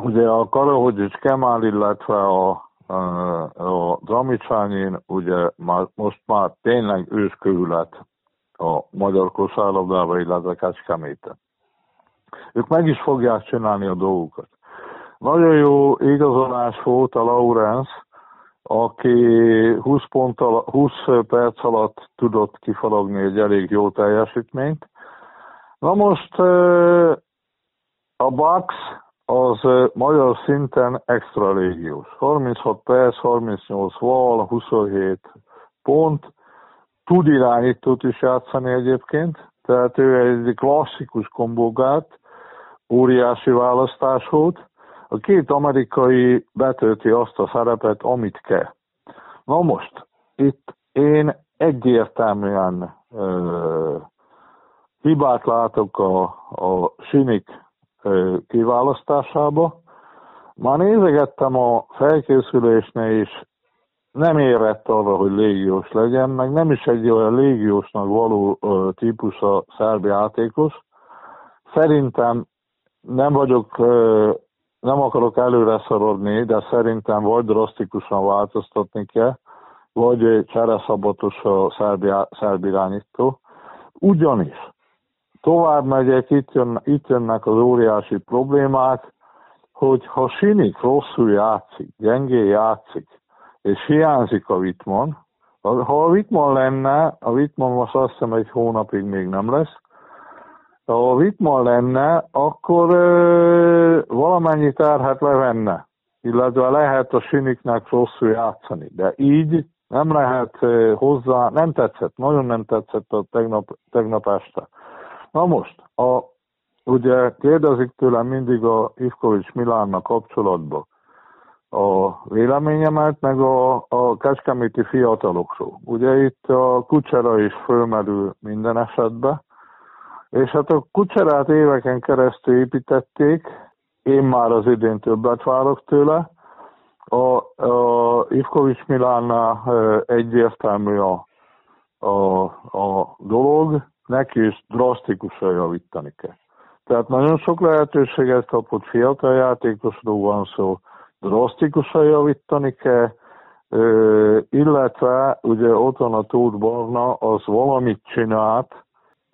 ugye a Karahogyics Kemál, illetve a a Dramicsányin ugye már, most már tényleg őskövület a magyar kosárlabdába, illetve Kecskeméten. Ők meg is fogják csinálni a dolgukat. Nagyon jó igazolás volt a Laurens, aki 20, pont alatt, 20 perc alatt tudott kifalogni egy elég jó teljesítményt. Na most a Bax az magyar szinten extra légiós. 36 perc, 38 val, 27 pont, tud irányítót is játszani egyébként, tehát ő egy klasszikus kombogát, óriási választás volt. A két amerikai betölti azt a szerepet, amit kell. Na most, itt én egyértelműen ö, hibát látok a, a sinik kiválasztásába. Már nézegettem a felkészülésnél is, nem érett arra, hogy légiós legyen, meg nem is egy olyan légiósnak való ö, típus a szerbi játékos. Szerintem nem vagyok, nem akarok előre szarodni, de szerintem vagy drasztikusan változtatni kell, vagy csereszabatos a szerbi, szerbi irányító. Ugyanis tovább megyek, itt, jön, itt jönnek az óriási problémák, hogy ha Sinik rosszul játszik, gyengé játszik, és hiányzik a Vitmon. Ha a Vitmon lenne, a Vitmon most azt hiszem egy hónapig még nem lesz, ha a Vitmon lenne, akkor ö, valamennyi terhet levenne, illetve lehet a Siniknek rosszul játszani. De így nem lehet hozzá, nem tetszett, nagyon nem tetszett a tegnap, tegnap este. Na most, a, ugye kérdezik tőlem mindig a Ivkovics Milánnak kapcsolatban, a véleményemet, meg a, a kecskeméti fiatalokról. Ugye itt a kucsera is fölmerül minden esetben, és hát a kucserát éveken keresztül építették, én már az idén többet várok tőle. A, a Ivkovics Milánnál egyértelmű a, a, a dolog, neki is drasztikusan javítani kell. Tehát nagyon sok lehetőséget kapott fiatal játékosról van szó, drasztikusan javítani kell, illetve ugye ott van a Tóth Barna, az valamit csinált,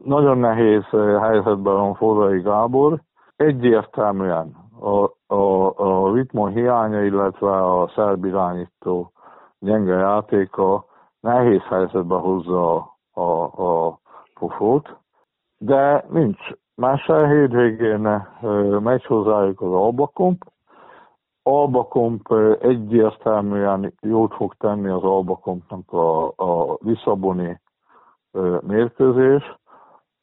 nagyon nehéz helyzetben van Forrai Gábor, egyértelműen a, a, a ritmon hiánya, illetve a szerb irányító gyenge játéka nehéz helyzetbe hozza a, a, a pofót, de nincs. Más hétvégén megy hozzájuk az Albakomp, Albakomp egyértelműen jót fog tenni az Albakompnak a, a Lisszaboni mérkőzés.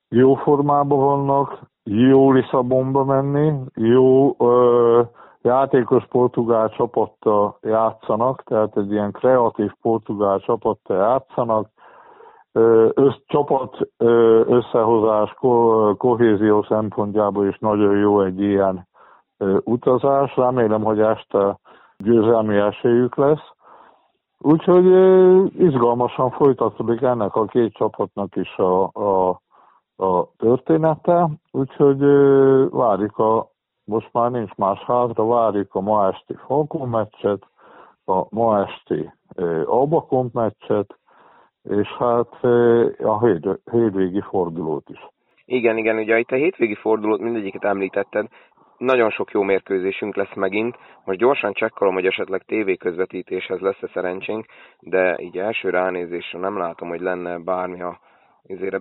Jó formában vannak, jó Lisszabonba menni, jó ö, játékos portugál csapattal játszanak, tehát egy ilyen kreatív portugál csapattal játszanak, össz, csapat összehozás, ko, kohézió szempontjából is nagyon jó egy ilyen utazás. Remélem, hogy este győzelmi esélyük lesz. Úgyhogy izgalmasan folytatódik ennek a két csapatnak is a, a, a története, úgyhogy várjuk a, most már nincs más hátra, várjuk a ma esti Falcon meccset, a ma esti Albakont meccset, és hát a hétvégi fordulót is. Igen, igen, ugye itt a hétvégi fordulót mindegyiket említetted, nagyon sok jó mérkőzésünk lesz megint. Most gyorsan csekkolom, hogy esetleg tévéközvetítéshez lesz-e szerencsénk, de így első ránézésre nem látom, hogy lenne bármi a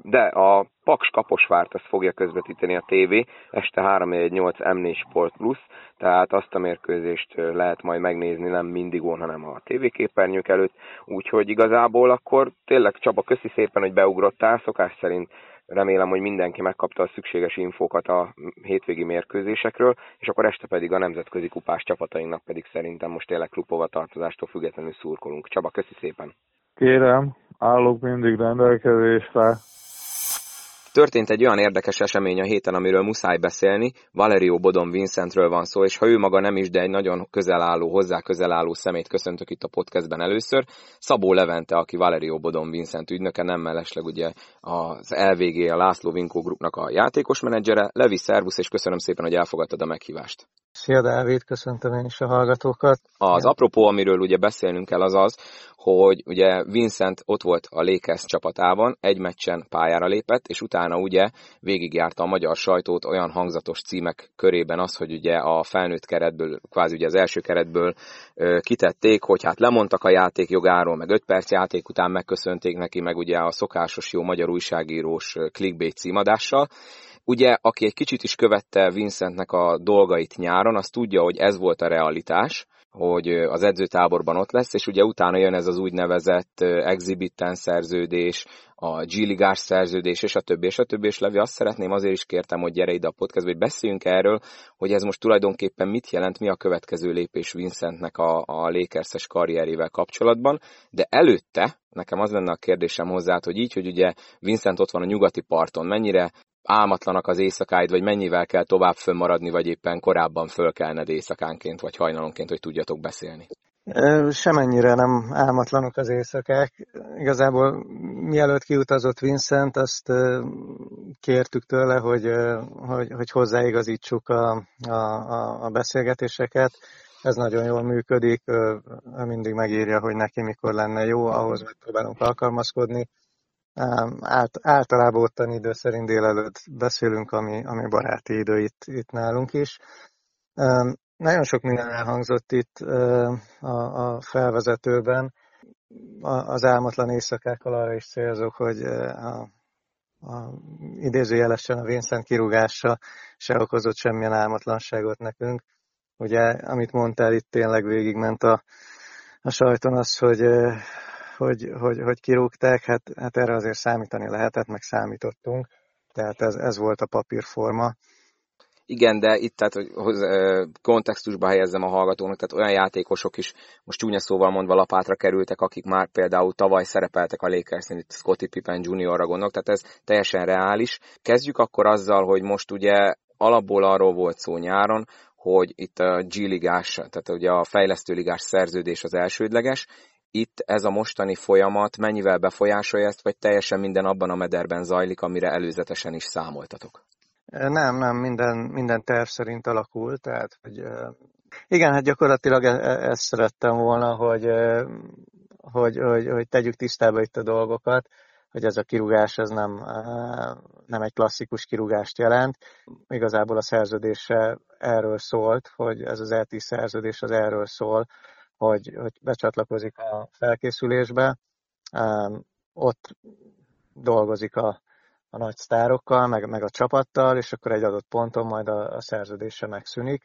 de a Paks Kaposvárt ezt fogja közvetíteni a tévé, este 318 M4 Sport Plus, tehát azt a mérkőzést lehet majd megnézni nem mindig on, hanem a tévéképernyők előtt, úgyhogy igazából akkor tényleg Csaba, köszi szépen, hogy beugrottál, szokás szerint remélem, hogy mindenki megkapta a szükséges infókat a hétvégi mérkőzésekről, és akkor este pedig a nemzetközi kupás csapatainknak pedig szerintem most tényleg klubova tartozástól függetlenül szurkolunk. Csaba, köszi szépen! Kérem, állok mindig rendelkezésre. Történt egy olyan érdekes esemény a héten, amiről muszáj beszélni. Valerio Bodon Vincentről van szó, és ha ő maga nem is, de egy nagyon közel álló, hozzá közel álló szemét köszöntök itt a podcastben először. Szabó Levente, aki Valerio Bodon Vincent ügynöke, nem mellesleg ugye az LVG, a László Vinkó Groupnak a játékos menedzsere. Levi, szervusz, és köszönöm szépen, hogy elfogadtad a meghívást. Szia Dávid, köszöntöm én is a hallgatókat. Az apropó, amiről ugye beszélnünk kell, az az, hogy ugye Vincent ott volt a Lakers csapatában, egy meccsen pályára lépett, és utána ugye végigjárta a magyar sajtót olyan hangzatos címek körében az, hogy ugye a felnőtt keretből, kvázi ugye az első keretből ö, kitették, hogy hát lemondtak a játék jogáról, meg 5 perc játék után megköszönték neki, meg ugye a szokásos jó magyar újságírós clickbait címadással, Ugye, aki egy kicsit is követte Vincentnek a dolgait nyáron, az tudja, hogy ez volt a realitás, hogy az edzőtáborban ott lesz, és ugye utána jön ez az úgynevezett exhibiten szerződés, a G-ligás szerződés, és a többi, és a többi, és Levi azt szeretném, azért is kértem, hogy gyere ide a podcastba, hogy beszéljünk erről, hogy ez most tulajdonképpen mit jelent, mi a következő lépés Vincentnek a, a Lakerses karrierével kapcsolatban, de előtte nekem az lenne a kérdésem hozzá, hogy így, hogy ugye Vincent ott van a nyugati parton, mennyire álmatlanak az éjszakáid, vagy mennyivel kell tovább fönnmaradni, vagy éppen korábban fölkelned éjszakánként, vagy hajnalonként, hogy tudjatok beszélni? Semennyire nem álmatlanok az éjszakák. Igazából mielőtt kiutazott Vincent, azt kértük tőle, hogy, hogy, hogy hozzáigazítsuk a, a, a beszélgetéseket. Ez nagyon jól működik, mindig megírja, hogy neki mikor lenne jó, ahhoz megpróbálunk alkalmazkodni Ált, általában ottan idő szerint délelőtt beszélünk, ami, ami baráti idő itt, itt nálunk is. Nagyon sok minden elhangzott itt a, a felvezetőben. Az álmatlan éjszakákkal arra is célzok, hogy a, a idézőjelesen a Vincent kirúgása se okozott semmilyen álmatlanságot nekünk. Ugye, amit mondtál, itt tényleg végigment a, a sajton az, hogy hogy, hogy, hogy kirúgták, hát, hát erre azért számítani lehetett, meg számítottunk. Tehát ez, ez volt a papírforma. Igen, de itt tehát, hogy kontextusba helyezzem a hallgatónak, tehát olyan játékosok is most csúnya szóval mondva lapátra kerültek, akik már például tavaly szerepeltek a lakers itt Scottie Pippen Juniorra gondolok, tehát ez teljesen reális. Kezdjük akkor azzal, hogy most ugye alapból arról volt szó nyáron, hogy itt a G-ligás, tehát ugye a fejlesztő ligás szerződés az elsődleges, itt ez a mostani folyamat mennyivel befolyásolja ezt, vagy teljesen minden abban a mederben zajlik, amire előzetesen is számoltatok? Nem, nem, minden, minden terv szerint alakul, tehát hogy igen, hát gyakorlatilag e, e, ezt szerettem volna, hogy, hogy, hogy, hogy tegyük tisztába itt a dolgokat, hogy ez a kirúgás ez nem, nem egy klasszikus kirúgást jelent. Igazából a szerződése erről szólt, hogy ez az ET szerződés az erről szól, hogy, hogy becsatlakozik a felkészülésbe, ott dolgozik a, a nagy sztárokkal, meg, meg a csapattal, és akkor egy adott ponton majd a, a szerződése megszűnik.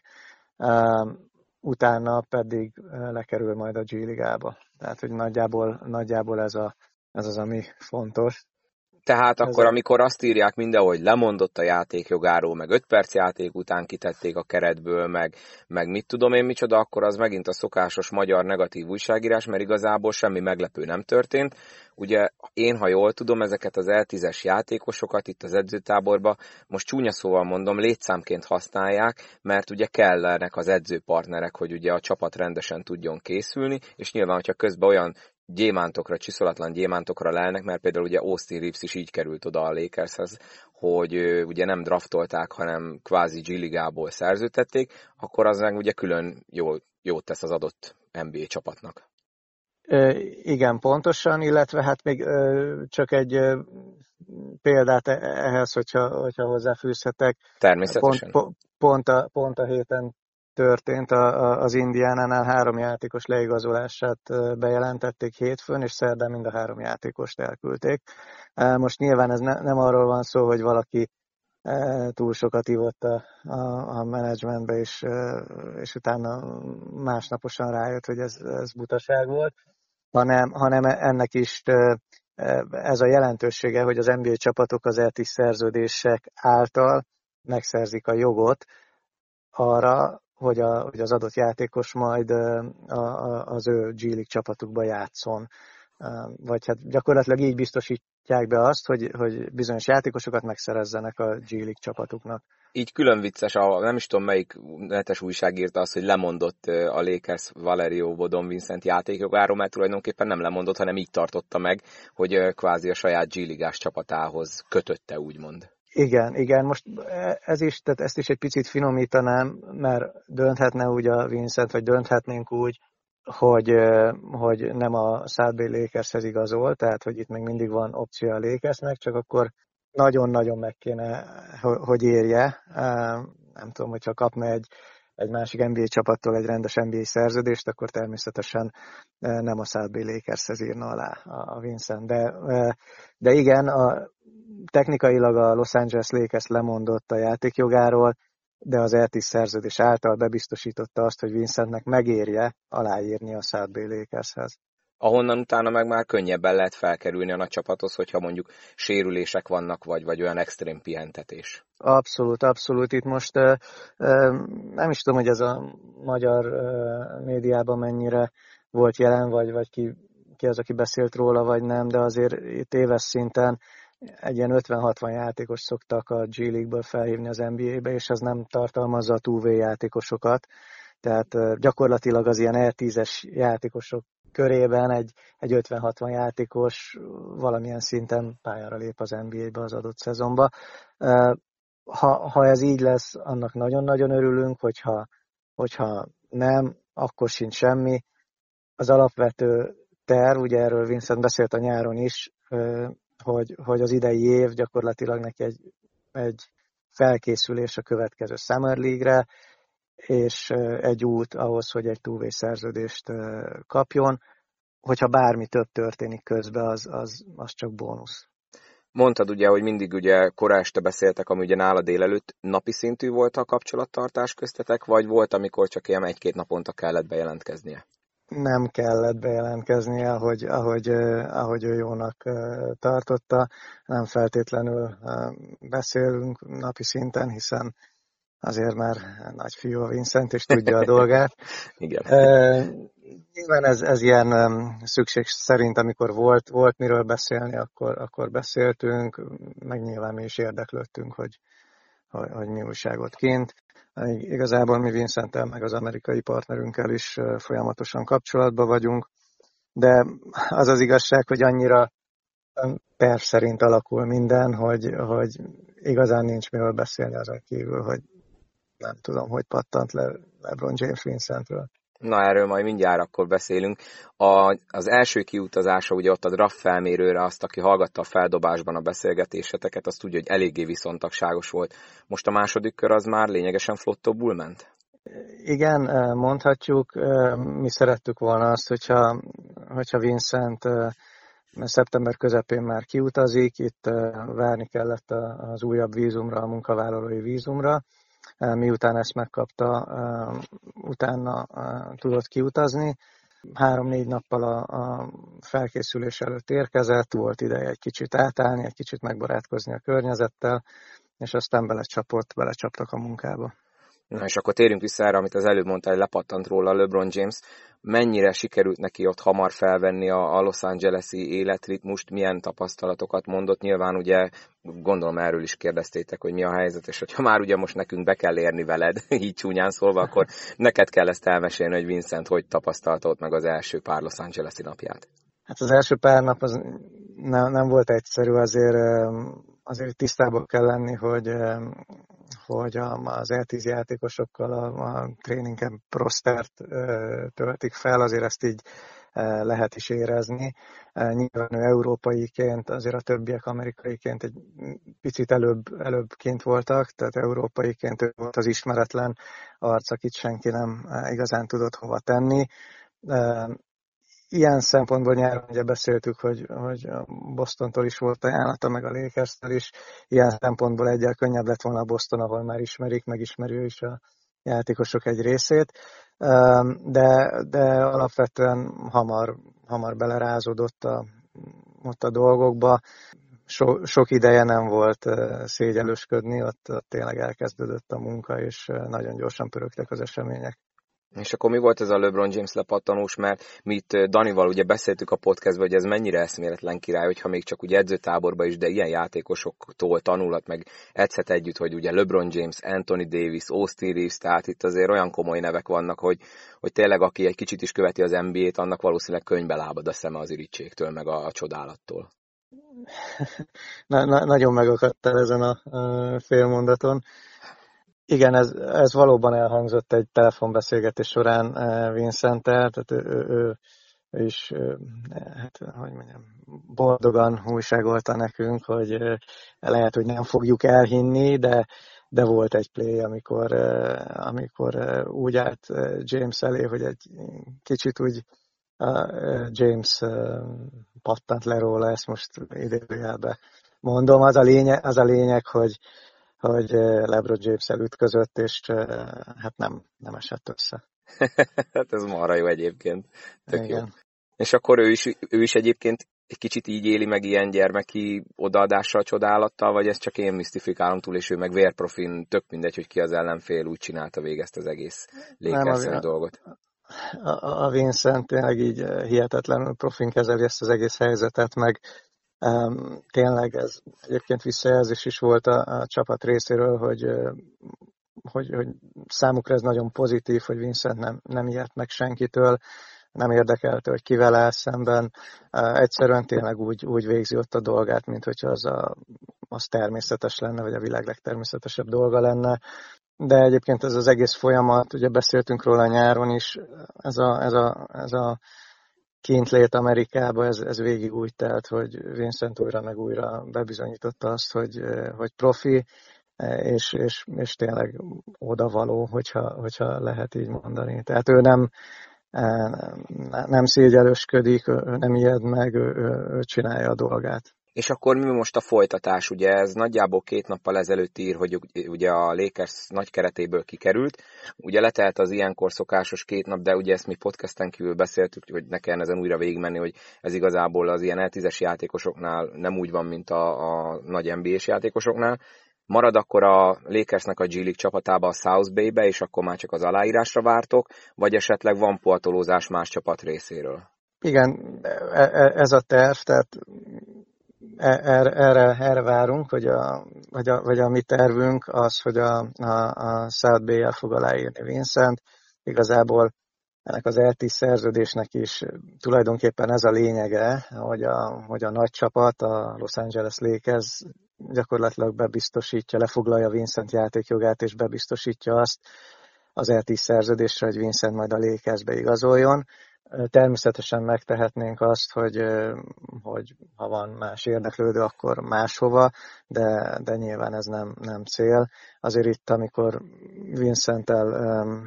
Utána pedig lekerül majd a G-ligába. Tehát, hogy nagyjából, nagyjából ez, a, ez az, ami fontos. Tehát akkor, amikor azt írják mindenhol, hogy lemondott a játékjogáról, meg 5 perc játék után kitették a keretből, meg, meg mit tudom én micsoda, akkor az megint a szokásos magyar negatív újságírás, mert igazából semmi meglepő nem történt. Ugye én, ha jól tudom, ezeket az L10-es játékosokat itt az edzőtáborba, most csúnya szóval mondom, létszámként használják, mert ugye kellenek az edzőpartnerek, hogy ugye a csapat rendesen tudjon készülni, és nyilván, hogyha közben olyan gyémántokra, csiszolatlan gyémántokra lelnek, mert például ugye Austin Reeves is így került oda a Lakershez, hogy ugye nem draftolták, hanem kvázi G-ligából szerződtették, akkor az meg ugye külön jó, jót tesz az adott NBA csapatnak. Igen, pontosan, illetve hát még csak egy példát e-, ehhez, hogyha, hogyha hozzáfűzhetek. Természetesen. Pont, pont, a, pont a héten történt, az Indiánánál három játékos leigazolását bejelentették hétfőn, és szerdán mind a három játékost elküldték. Most nyilván ez ne, nem arról van szó, hogy valaki túl sokat ívott a, a, a menedzsmentbe, és, és utána másnaposan rájött, hogy ez, ez butaság volt, hanem, hanem ennek is ez a jelentősége, hogy az NBA csapatok az ELTIS szerződések által megszerzik a jogot arra, hogy, a, hogy az adott játékos majd a, a, az ő G csapatukba játszon. Vagy hát gyakorlatilag így biztosítják be azt, hogy, hogy bizonyos játékosokat megszerezzenek a G csapatuknak. Így külön vicces, a, nem is tudom melyik netes újság írta azt, hogy lemondott a Lakers Valerio Vodon Vincent játékjogáról, mert tulajdonképpen nem lemondott, hanem így tartotta meg, hogy kvázi a saját G-ligás csapatához kötötte, úgymond. Igen, igen, most ez is, tehát ezt is egy picit finomítanám, mert dönthetne úgy a Vincent, vagy dönthetnénk úgy, hogy, hogy nem a South Bay igazol, tehát hogy itt még mindig van opció a Lakersnek, csak akkor nagyon-nagyon meg kéne, hogy érje. Nem tudom, hogyha kapna egy, egy másik NBA csapattól egy rendes NBA szerződést, akkor természetesen nem a South Bay Lakershez írna alá a Vincent. De, de igen, a, technikailag a Los Angeles Lakers lemondott a játékjogáról, de az Eltis szerződés által bebiztosította azt, hogy Vincentnek megérje aláírni a South Bay Lakershez. Ahonnan utána meg már könnyebben lehet felkerülni a nagy csapathoz, hogyha mondjuk sérülések vannak, vagy, vagy olyan extrém pihentetés. Abszolút, abszolút. Itt most uh, uh, nem is tudom, hogy ez a magyar uh, médiában mennyire volt jelen, vagy, vagy ki, ki az, aki beszélt róla, vagy nem, de azért itt éves szinten egy ilyen 50-60 játékos szoktak a G League-ből felhívni az NBA-be, és ez nem tartalmazza a 2 játékosokat. Tehát gyakorlatilag az ilyen R10-es játékosok körében egy, egy 50-60 játékos valamilyen szinten pályára lép az NBA-be az adott szezonba. Ha, ha ez így lesz, annak nagyon-nagyon örülünk, hogyha, hogyha nem, akkor sincs semmi. Az alapvető terv, ugye erről Vincent beszélt a nyáron is, hogy, hogy az idei év gyakorlatilag neki egy, egy felkészülés a következő Summer League-re, és egy út ahhoz, hogy egy túlvés szerződést kapjon. Hogyha bármi több történik közben, az, az, az csak bónusz. Mondtad ugye, hogy mindig ugye koráste beszéltek, ami ugye nála délelőtt napi szintű volt a kapcsolattartás köztetek, vagy volt, amikor csak ilyen egy-két naponta kellett bejelentkeznie? Nem kellett bejelentkeznie, ahogy, ahogy, ahogy ő jónak tartotta. Nem feltétlenül beszélünk napi szinten, hiszen azért már nagy fiú a Vincent, és tudja a dolgát. [LAUGHS] Igen. Nyilván ez, ez ilyen szükség szerint, amikor volt, volt miről beszélni, akkor, akkor beszéltünk, meg nyilván mi is érdeklődtünk, hogy, hogy, hogy mi újságot kint. Igazából mi Vincenttel, meg az amerikai partnerünkkel is folyamatosan kapcsolatban vagyunk, de az az igazság, hogy annyira perv szerint alakul minden, hogy, hogy igazán nincs miről beszélni azon kívül, hogy nem tudom, hogy pattant le LeBron James Vincentről. Na, erről majd mindjárt akkor beszélünk. A, az első kiutazása, ugye ott a draft felmérőre, azt, aki hallgatta a feldobásban a beszélgetéseteket, azt tudja, hogy eléggé viszontagságos volt. Most a második kör az már lényegesen flottobbul ment? Igen, mondhatjuk. Mi szerettük volna azt, hogyha, hogyha Vincent szeptember közepén már kiutazik, itt várni kellett az újabb vízumra, a munkavállalói vízumra, miután ezt megkapta, utána tudott kiutazni. Három-négy nappal a, felkészülés előtt érkezett, volt ideje egy kicsit átállni, egy kicsit megbarátkozni a környezettel, és aztán belecsapott, belecsaptak a munkába. Na és akkor térjünk vissza erre, amit az előbb mondta, hogy lepattant róla LeBron James. Mennyire sikerült neki ott hamar felvenni a, Los Angeles-i életritmust, milyen tapasztalatokat mondott? Nyilván ugye gondolom erről is kérdeztétek, hogy mi a helyzet, és hogyha már ugye most nekünk be kell érni veled, [LAUGHS] így csúnyán szólva, akkor neked kell ezt elmesélni, hogy Vincent hogy tapasztalta ott meg az első pár Los Angeles-i napját. Hát az első pár nap az nem, nem volt egyszerű, azért, azért tisztában kell lenni, hogy hogy az E10 játékosokkal a, a tréningen prostert töltik fel, azért ezt így lehet is érezni. Nyilván ő európaiként, azért a többiek amerikaiként egy picit előbb, előbbként voltak, tehát európaiként ő volt az ismeretlen arc, akit senki nem igazán tudott hova tenni ilyen szempontból nyáron ugye beszéltük, hogy, hogy a Bostontól is volt ajánlata, meg a lakers is. Ilyen szempontból egyel könnyebb lett volna a Boston, ahol már ismerik, megismeri ő is a játékosok egy részét. De, de alapvetően hamar, hamar belerázódott a, ott a dolgokba. So, sok ideje nem volt szégyelősködni, ott, ott tényleg elkezdődött a munka, és nagyon gyorsan pörögtek az események. És akkor mi volt ez a LeBron James lepattanós, mert mi itt Danival ugye beszéltük a podcastban, hogy ez mennyire eszméletlen király, hogyha még csak ugye edzőtáborban is, de ilyen játékosoktól tanulhat, meg edzhet együtt, hogy ugye LeBron James, Anthony Davis, Austin Reeves, tehát itt azért olyan komoly nevek vannak, hogy, hogy tényleg aki egy kicsit is követi az NBA-t, annak valószínűleg könyvbe lábad a szeme az irítségtől, meg a, a csodálattól. [LAUGHS] Na, na, nagyon megakadtál ezen a, a félmondaton. Igen, ez, ez valóban elhangzott egy telefonbeszélgetés során eh, vincent tehát ő, ő, ő, ő is, hát, hogy mondjam, boldogan újságolta nekünk, hogy eh, lehet, hogy nem fogjuk elhinni, de, de volt egy play, amikor, amikor úgy állt James elé, hogy egy kicsit úgy James pattant le róla, ezt most idézőjelbe mondom, az a lényeg, az a lényeg hogy, hogy LeBron james ütközött, és hát nem, nem esett össze. [LAUGHS] hát ez marha jó egyébként. Tök Igen. jó. És akkor ő is, ő is egyébként egy kicsit így éli meg ilyen gyermeki odaadással, csodálattal, vagy ezt csak én misztifikálom túl, és ő meg vérprofin, tök mindegy, hogy ki az ellenfél, úgy csinálta végezt az egész lékezszerű dolgot. A, a Vincent tényleg így hihetetlenül profin kezeli ezt az egész helyzetet, meg tényleg ez egyébként visszajelzés is volt a, a csapat részéről, hogy, hogy, hogy számukra ez nagyon pozitív, hogy Vincent nem, nem ilyet meg senkitől, nem érdekelte, hogy kivel áll szemben. Egyszerűen tényleg úgy, úgy végzi ott a dolgát, mint hogyha az, a, az természetes lenne, vagy a világ legtermészetesebb dolga lenne. De egyébként ez az egész folyamat, ugye beszéltünk róla nyáron is, ez a, ez a, ez a kintlét Amerikába, ez, ez végig úgy telt, hogy Vincent újra meg újra bebizonyította azt, hogy, hogy profi, és, és, és tényleg odavaló, hogyha, hogyha lehet így mondani. Tehát ő nem, nem szégyelősködik, nem ijed meg, ő, ő csinálja a dolgát. És akkor mi most a folytatás? Ugye ez nagyjából két nappal ezelőtt ír, hogy ugye a Lakers nagy keretéből kikerült. Ugye letelt az ilyenkor szokásos két nap, de ugye ezt mi podcasten kívül beszéltük, hogy ne kellene ezen újra végigmenni, hogy ez igazából az ilyen eltízes játékosoknál nem úgy van, mint a, a nagy NBA-s játékosoknál. Marad akkor a Lakersnek a G League csapatába a South Bay-be, és akkor már csak az aláírásra vártok, vagy esetleg van poltolózás más csapat részéről? Igen, e, e, ez a terv, tehát e, erre, erre várunk, hogy a, vagy, a, vagy a mi tervünk az, hogy a, a, a South Bay-el fog aláírni Vincent. Igazából ennek az LT szerződésnek is tulajdonképpen ez a lényege, hogy a, hogy a nagy csapat, a Los Angeles Lakers gyakorlatilag bebiztosítja, lefoglalja Vincent játékjogát, és bebiztosítja azt az LT szerződésre, hogy Vincent majd a Lakersbe igazoljon. Természetesen megtehetnénk azt, hogy, hogy ha van más érdeklődő, akkor máshova, de, de nyilván ez nem, nem cél. Azért itt, amikor Vincenttel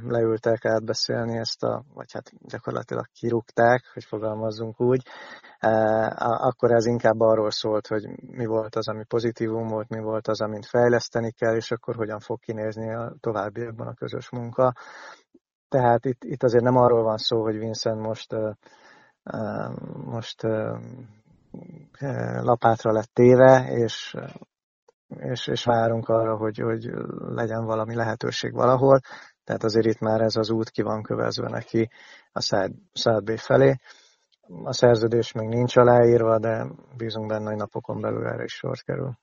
leültek átbeszélni ezt a, vagy hát gyakorlatilag kirúgták, hogy fogalmazzunk úgy, akkor ez inkább arról szólt, hogy mi volt az, ami pozitívum volt, mi volt az, amit fejleszteni kell, és akkor hogyan fog kinézni a továbbiakban a közös munka. Tehát itt, itt azért nem arról van szó, hogy Vincent most, most lapátra lett téve, és, és, és várunk arra, hogy, hogy legyen valami lehetőség valahol. Tehát azért itt már ez az út ki van kövezve neki a Szád B felé. A szerződés még nincs aláírva, de bízunk benne, hogy napokon belül erre is sor kerül.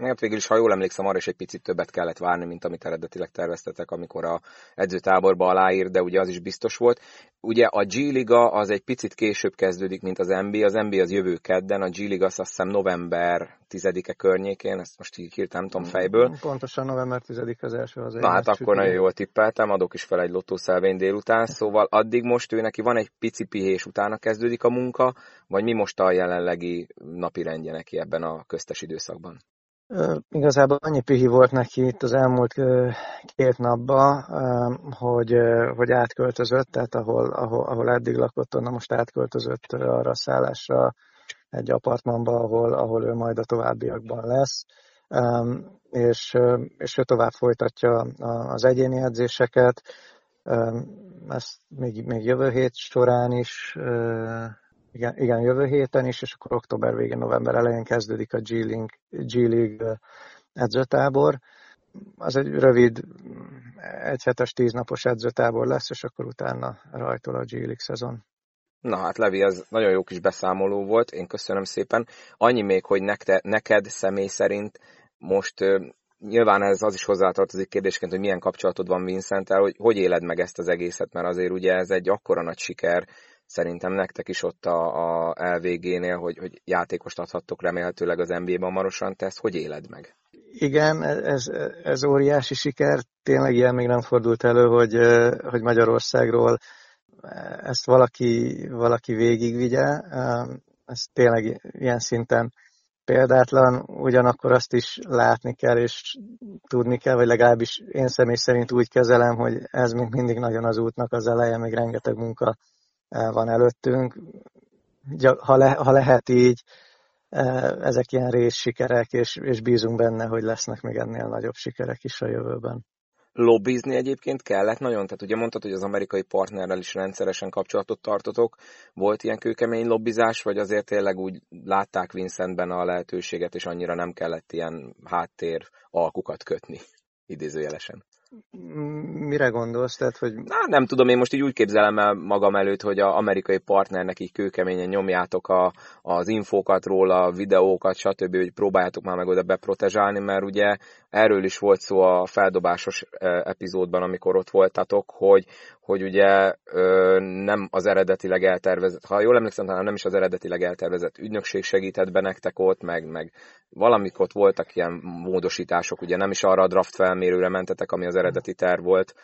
Hát végül is, ha jól emlékszem, arra is egy picit többet kellett várni, mint amit eredetileg terveztetek, amikor a edzőtáborba aláír, de ugye az is biztos volt. Ugye a G-liga az egy picit később kezdődik, mint az NBA. Az NBA az jövő kedden, a G-liga az azt hiszem november 10-e környékén, ezt most így hirtelen nem tudom fejből. Pontosan november 10 az első az Na hát akkor nagyon jól tippeltem, adok is fel egy lottószelvény délután, [LAUGHS] szóval addig most ő neki van egy pici pihés, utána kezdődik a munka, vagy mi most a jelenlegi napi rendje neki ebben a köztes időszakban? Igazából annyi pihi volt neki itt az elmúlt két napban, hogy, hogy átköltözött, tehát ahol, ahol, ahol eddig lakott, onnan most átköltözött arra a szállásra egy apartmanba, ahol, ahol ő majd a továbbiakban lesz, és, és ő tovább folytatja az egyéni edzéseket, ezt még, még jövő hét során is igen, igen, jövő héten is, és akkor október végén, november elején kezdődik a G-League, G-League edzőtábor. Az egy rövid, egy hetes, tíznapos edzőtábor lesz, és akkor utána rajtol a G-League szezon. Na hát Levi, ez nagyon jó kis beszámoló volt, én köszönöm szépen. Annyi még, hogy nekte, neked személy szerint most nyilván ez az is hozzátartozik kérdésként, hogy milyen kapcsolatod van Vincenttel, hogy hogy éled meg ezt az egészet, mert azért ugye ez egy akkora nagy siker, szerintem nektek is ott a, a LVG-nél, hogy, hogy játékost adhattok remélhetőleg az NBA-ban marosan, te ezt hogy éled meg? Igen, ez, ez óriási siker. Tényleg ilyen még nem fordult elő, hogy, hogy Magyarországról ezt valaki, valaki végigvigye. Ez tényleg ilyen szinten példátlan, ugyanakkor azt is látni kell, és tudni kell, vagy legalábbis én személy szerint úgy kezelem, hogy ez még mindig nagyon az útnak az eleje, még rengeteg munka van előttünk. Ha, le, ha lehet így, ezek ilyen rész sikerek, és, és bízunk benne, hogy lesznek még ennél nagyobb sikerek is a jövőben lobbizni egyébként kellett nagyon? Tehát ugye mondtad, hogy az amerikai partnerrel is rendszeresen kapcsolatot tartotok. Volt ilyen kőkemény lobbizás, vagy azért tényleg úgy látták Vincentben a lehetőséget, és annyira nem kellett ilyen háttér alkukat kötni, [LAUGHS] idézőjelesen? Mire gondolsz? Tehát, hogy... Na, nem tudom, én most így úgy képzelem el magam előtt, hogy a amerikai partnernek így kőkeményen nyomjátok a, az infókat róla, a videókat, stb., hogy próbáljátok már meg oda beprotezsálni, mert ugye erről is volt szó a feldobásos epizódban, amikor ott voltatok, hogy, hogy ugye nem az eredetileg eltervezett, ha jól emlékszem, talán nem is az eredetileg eltervezett ügynökség segített be nektek ott, meg, meg valamik ott voltak ilyen módosítások, ugye nem is arra a draft felmérőre mentetek, ami az eredeti terv volt,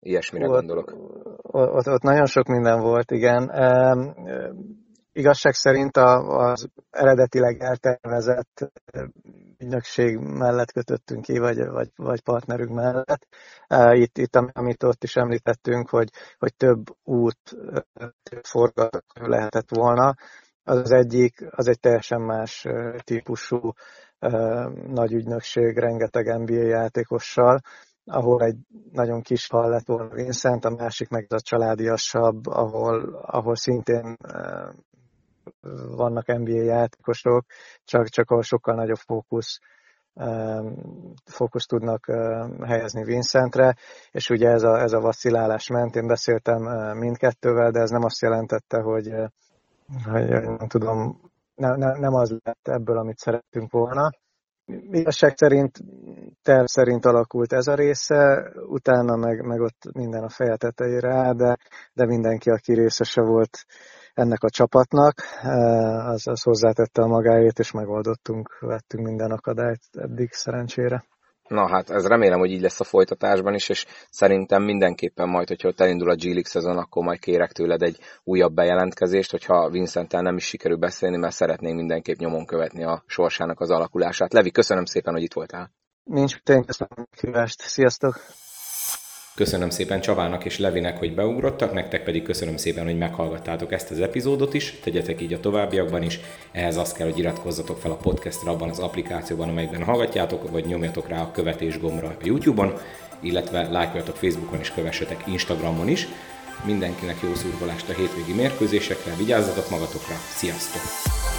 ilyesmire ott, gondolok. Ott, ott nagyon sok minden volt, igen. Um, igazság szerint az eredetileg eltervezett ügynökség mellett kötöttünk ki, vagy, vagy, vagy partnerünk mellett. Itt, itt, amit ott is említettünk, hogy, hogy több út, több forgat lehetett volna. Az, az egyik, az egy teljesen más típusú nagy ügynökség, rengeteg NBA játékossal, ahol egy nagyon kis hal lett Vincent, a másik meg a családiasabb, ahol, ahol szintén vannak NBA játékosok, csak, csak ahol sokkal nagyobb fókusz fókusz tudnak helyezni Vincentre, és ugye ez a, ez a vacilálás ment, én beszéltem mindkettővel, de ez nem azt jelentette, hogy, hogy nem tudom, ne, ne, nem az lett ebből, amit szerettünk volna. Igazság szerint terv szerint alakult ez a része, utána meg, meg ott minden a feje tetejére áll, de, de mindenki, aki részese volt ennek a csapatnak, eh, az, az hozzátette a magáét, és megoldottunk, vettünk minden akadályt eddig szerencsére. Na hát ez remélem, hogy így lesz a folytatásban is, és szerintem mindenképpen majd, hogyha ott elindul a G League szezon, akkor majd kérek tőled egy újabb bejelentkezést, hogyha Vincenttel nem is sikerül beszélni, mert szeretnénk mindenképp nyomon követni a sorsának az alakulását. Levi, köszönöm szépen, hogy itt voltál. Nincs, tényleg köszönöm a Sziasztok! Köszönöm szépen Csavának és Levinek, hogy beugrottak, nektek pedig köszönöm szépen, hogy meghallgattátok ezt az epizódot is, tegyetek így a továbbiakban is. Ehhez azt kell, hogy iratkozzatok fel a podcastra abban az applikációban, amelyben hallgatjátok, vagy nyomjatok rá a követés gombra a YouTube-on, illetve lájkoljatok Facebookon és kövessetek Instagramon is. Mindenkinek jó szurkolást a hétvégi mérkőzésekre, vigyázzatok magatokra, sziasztok!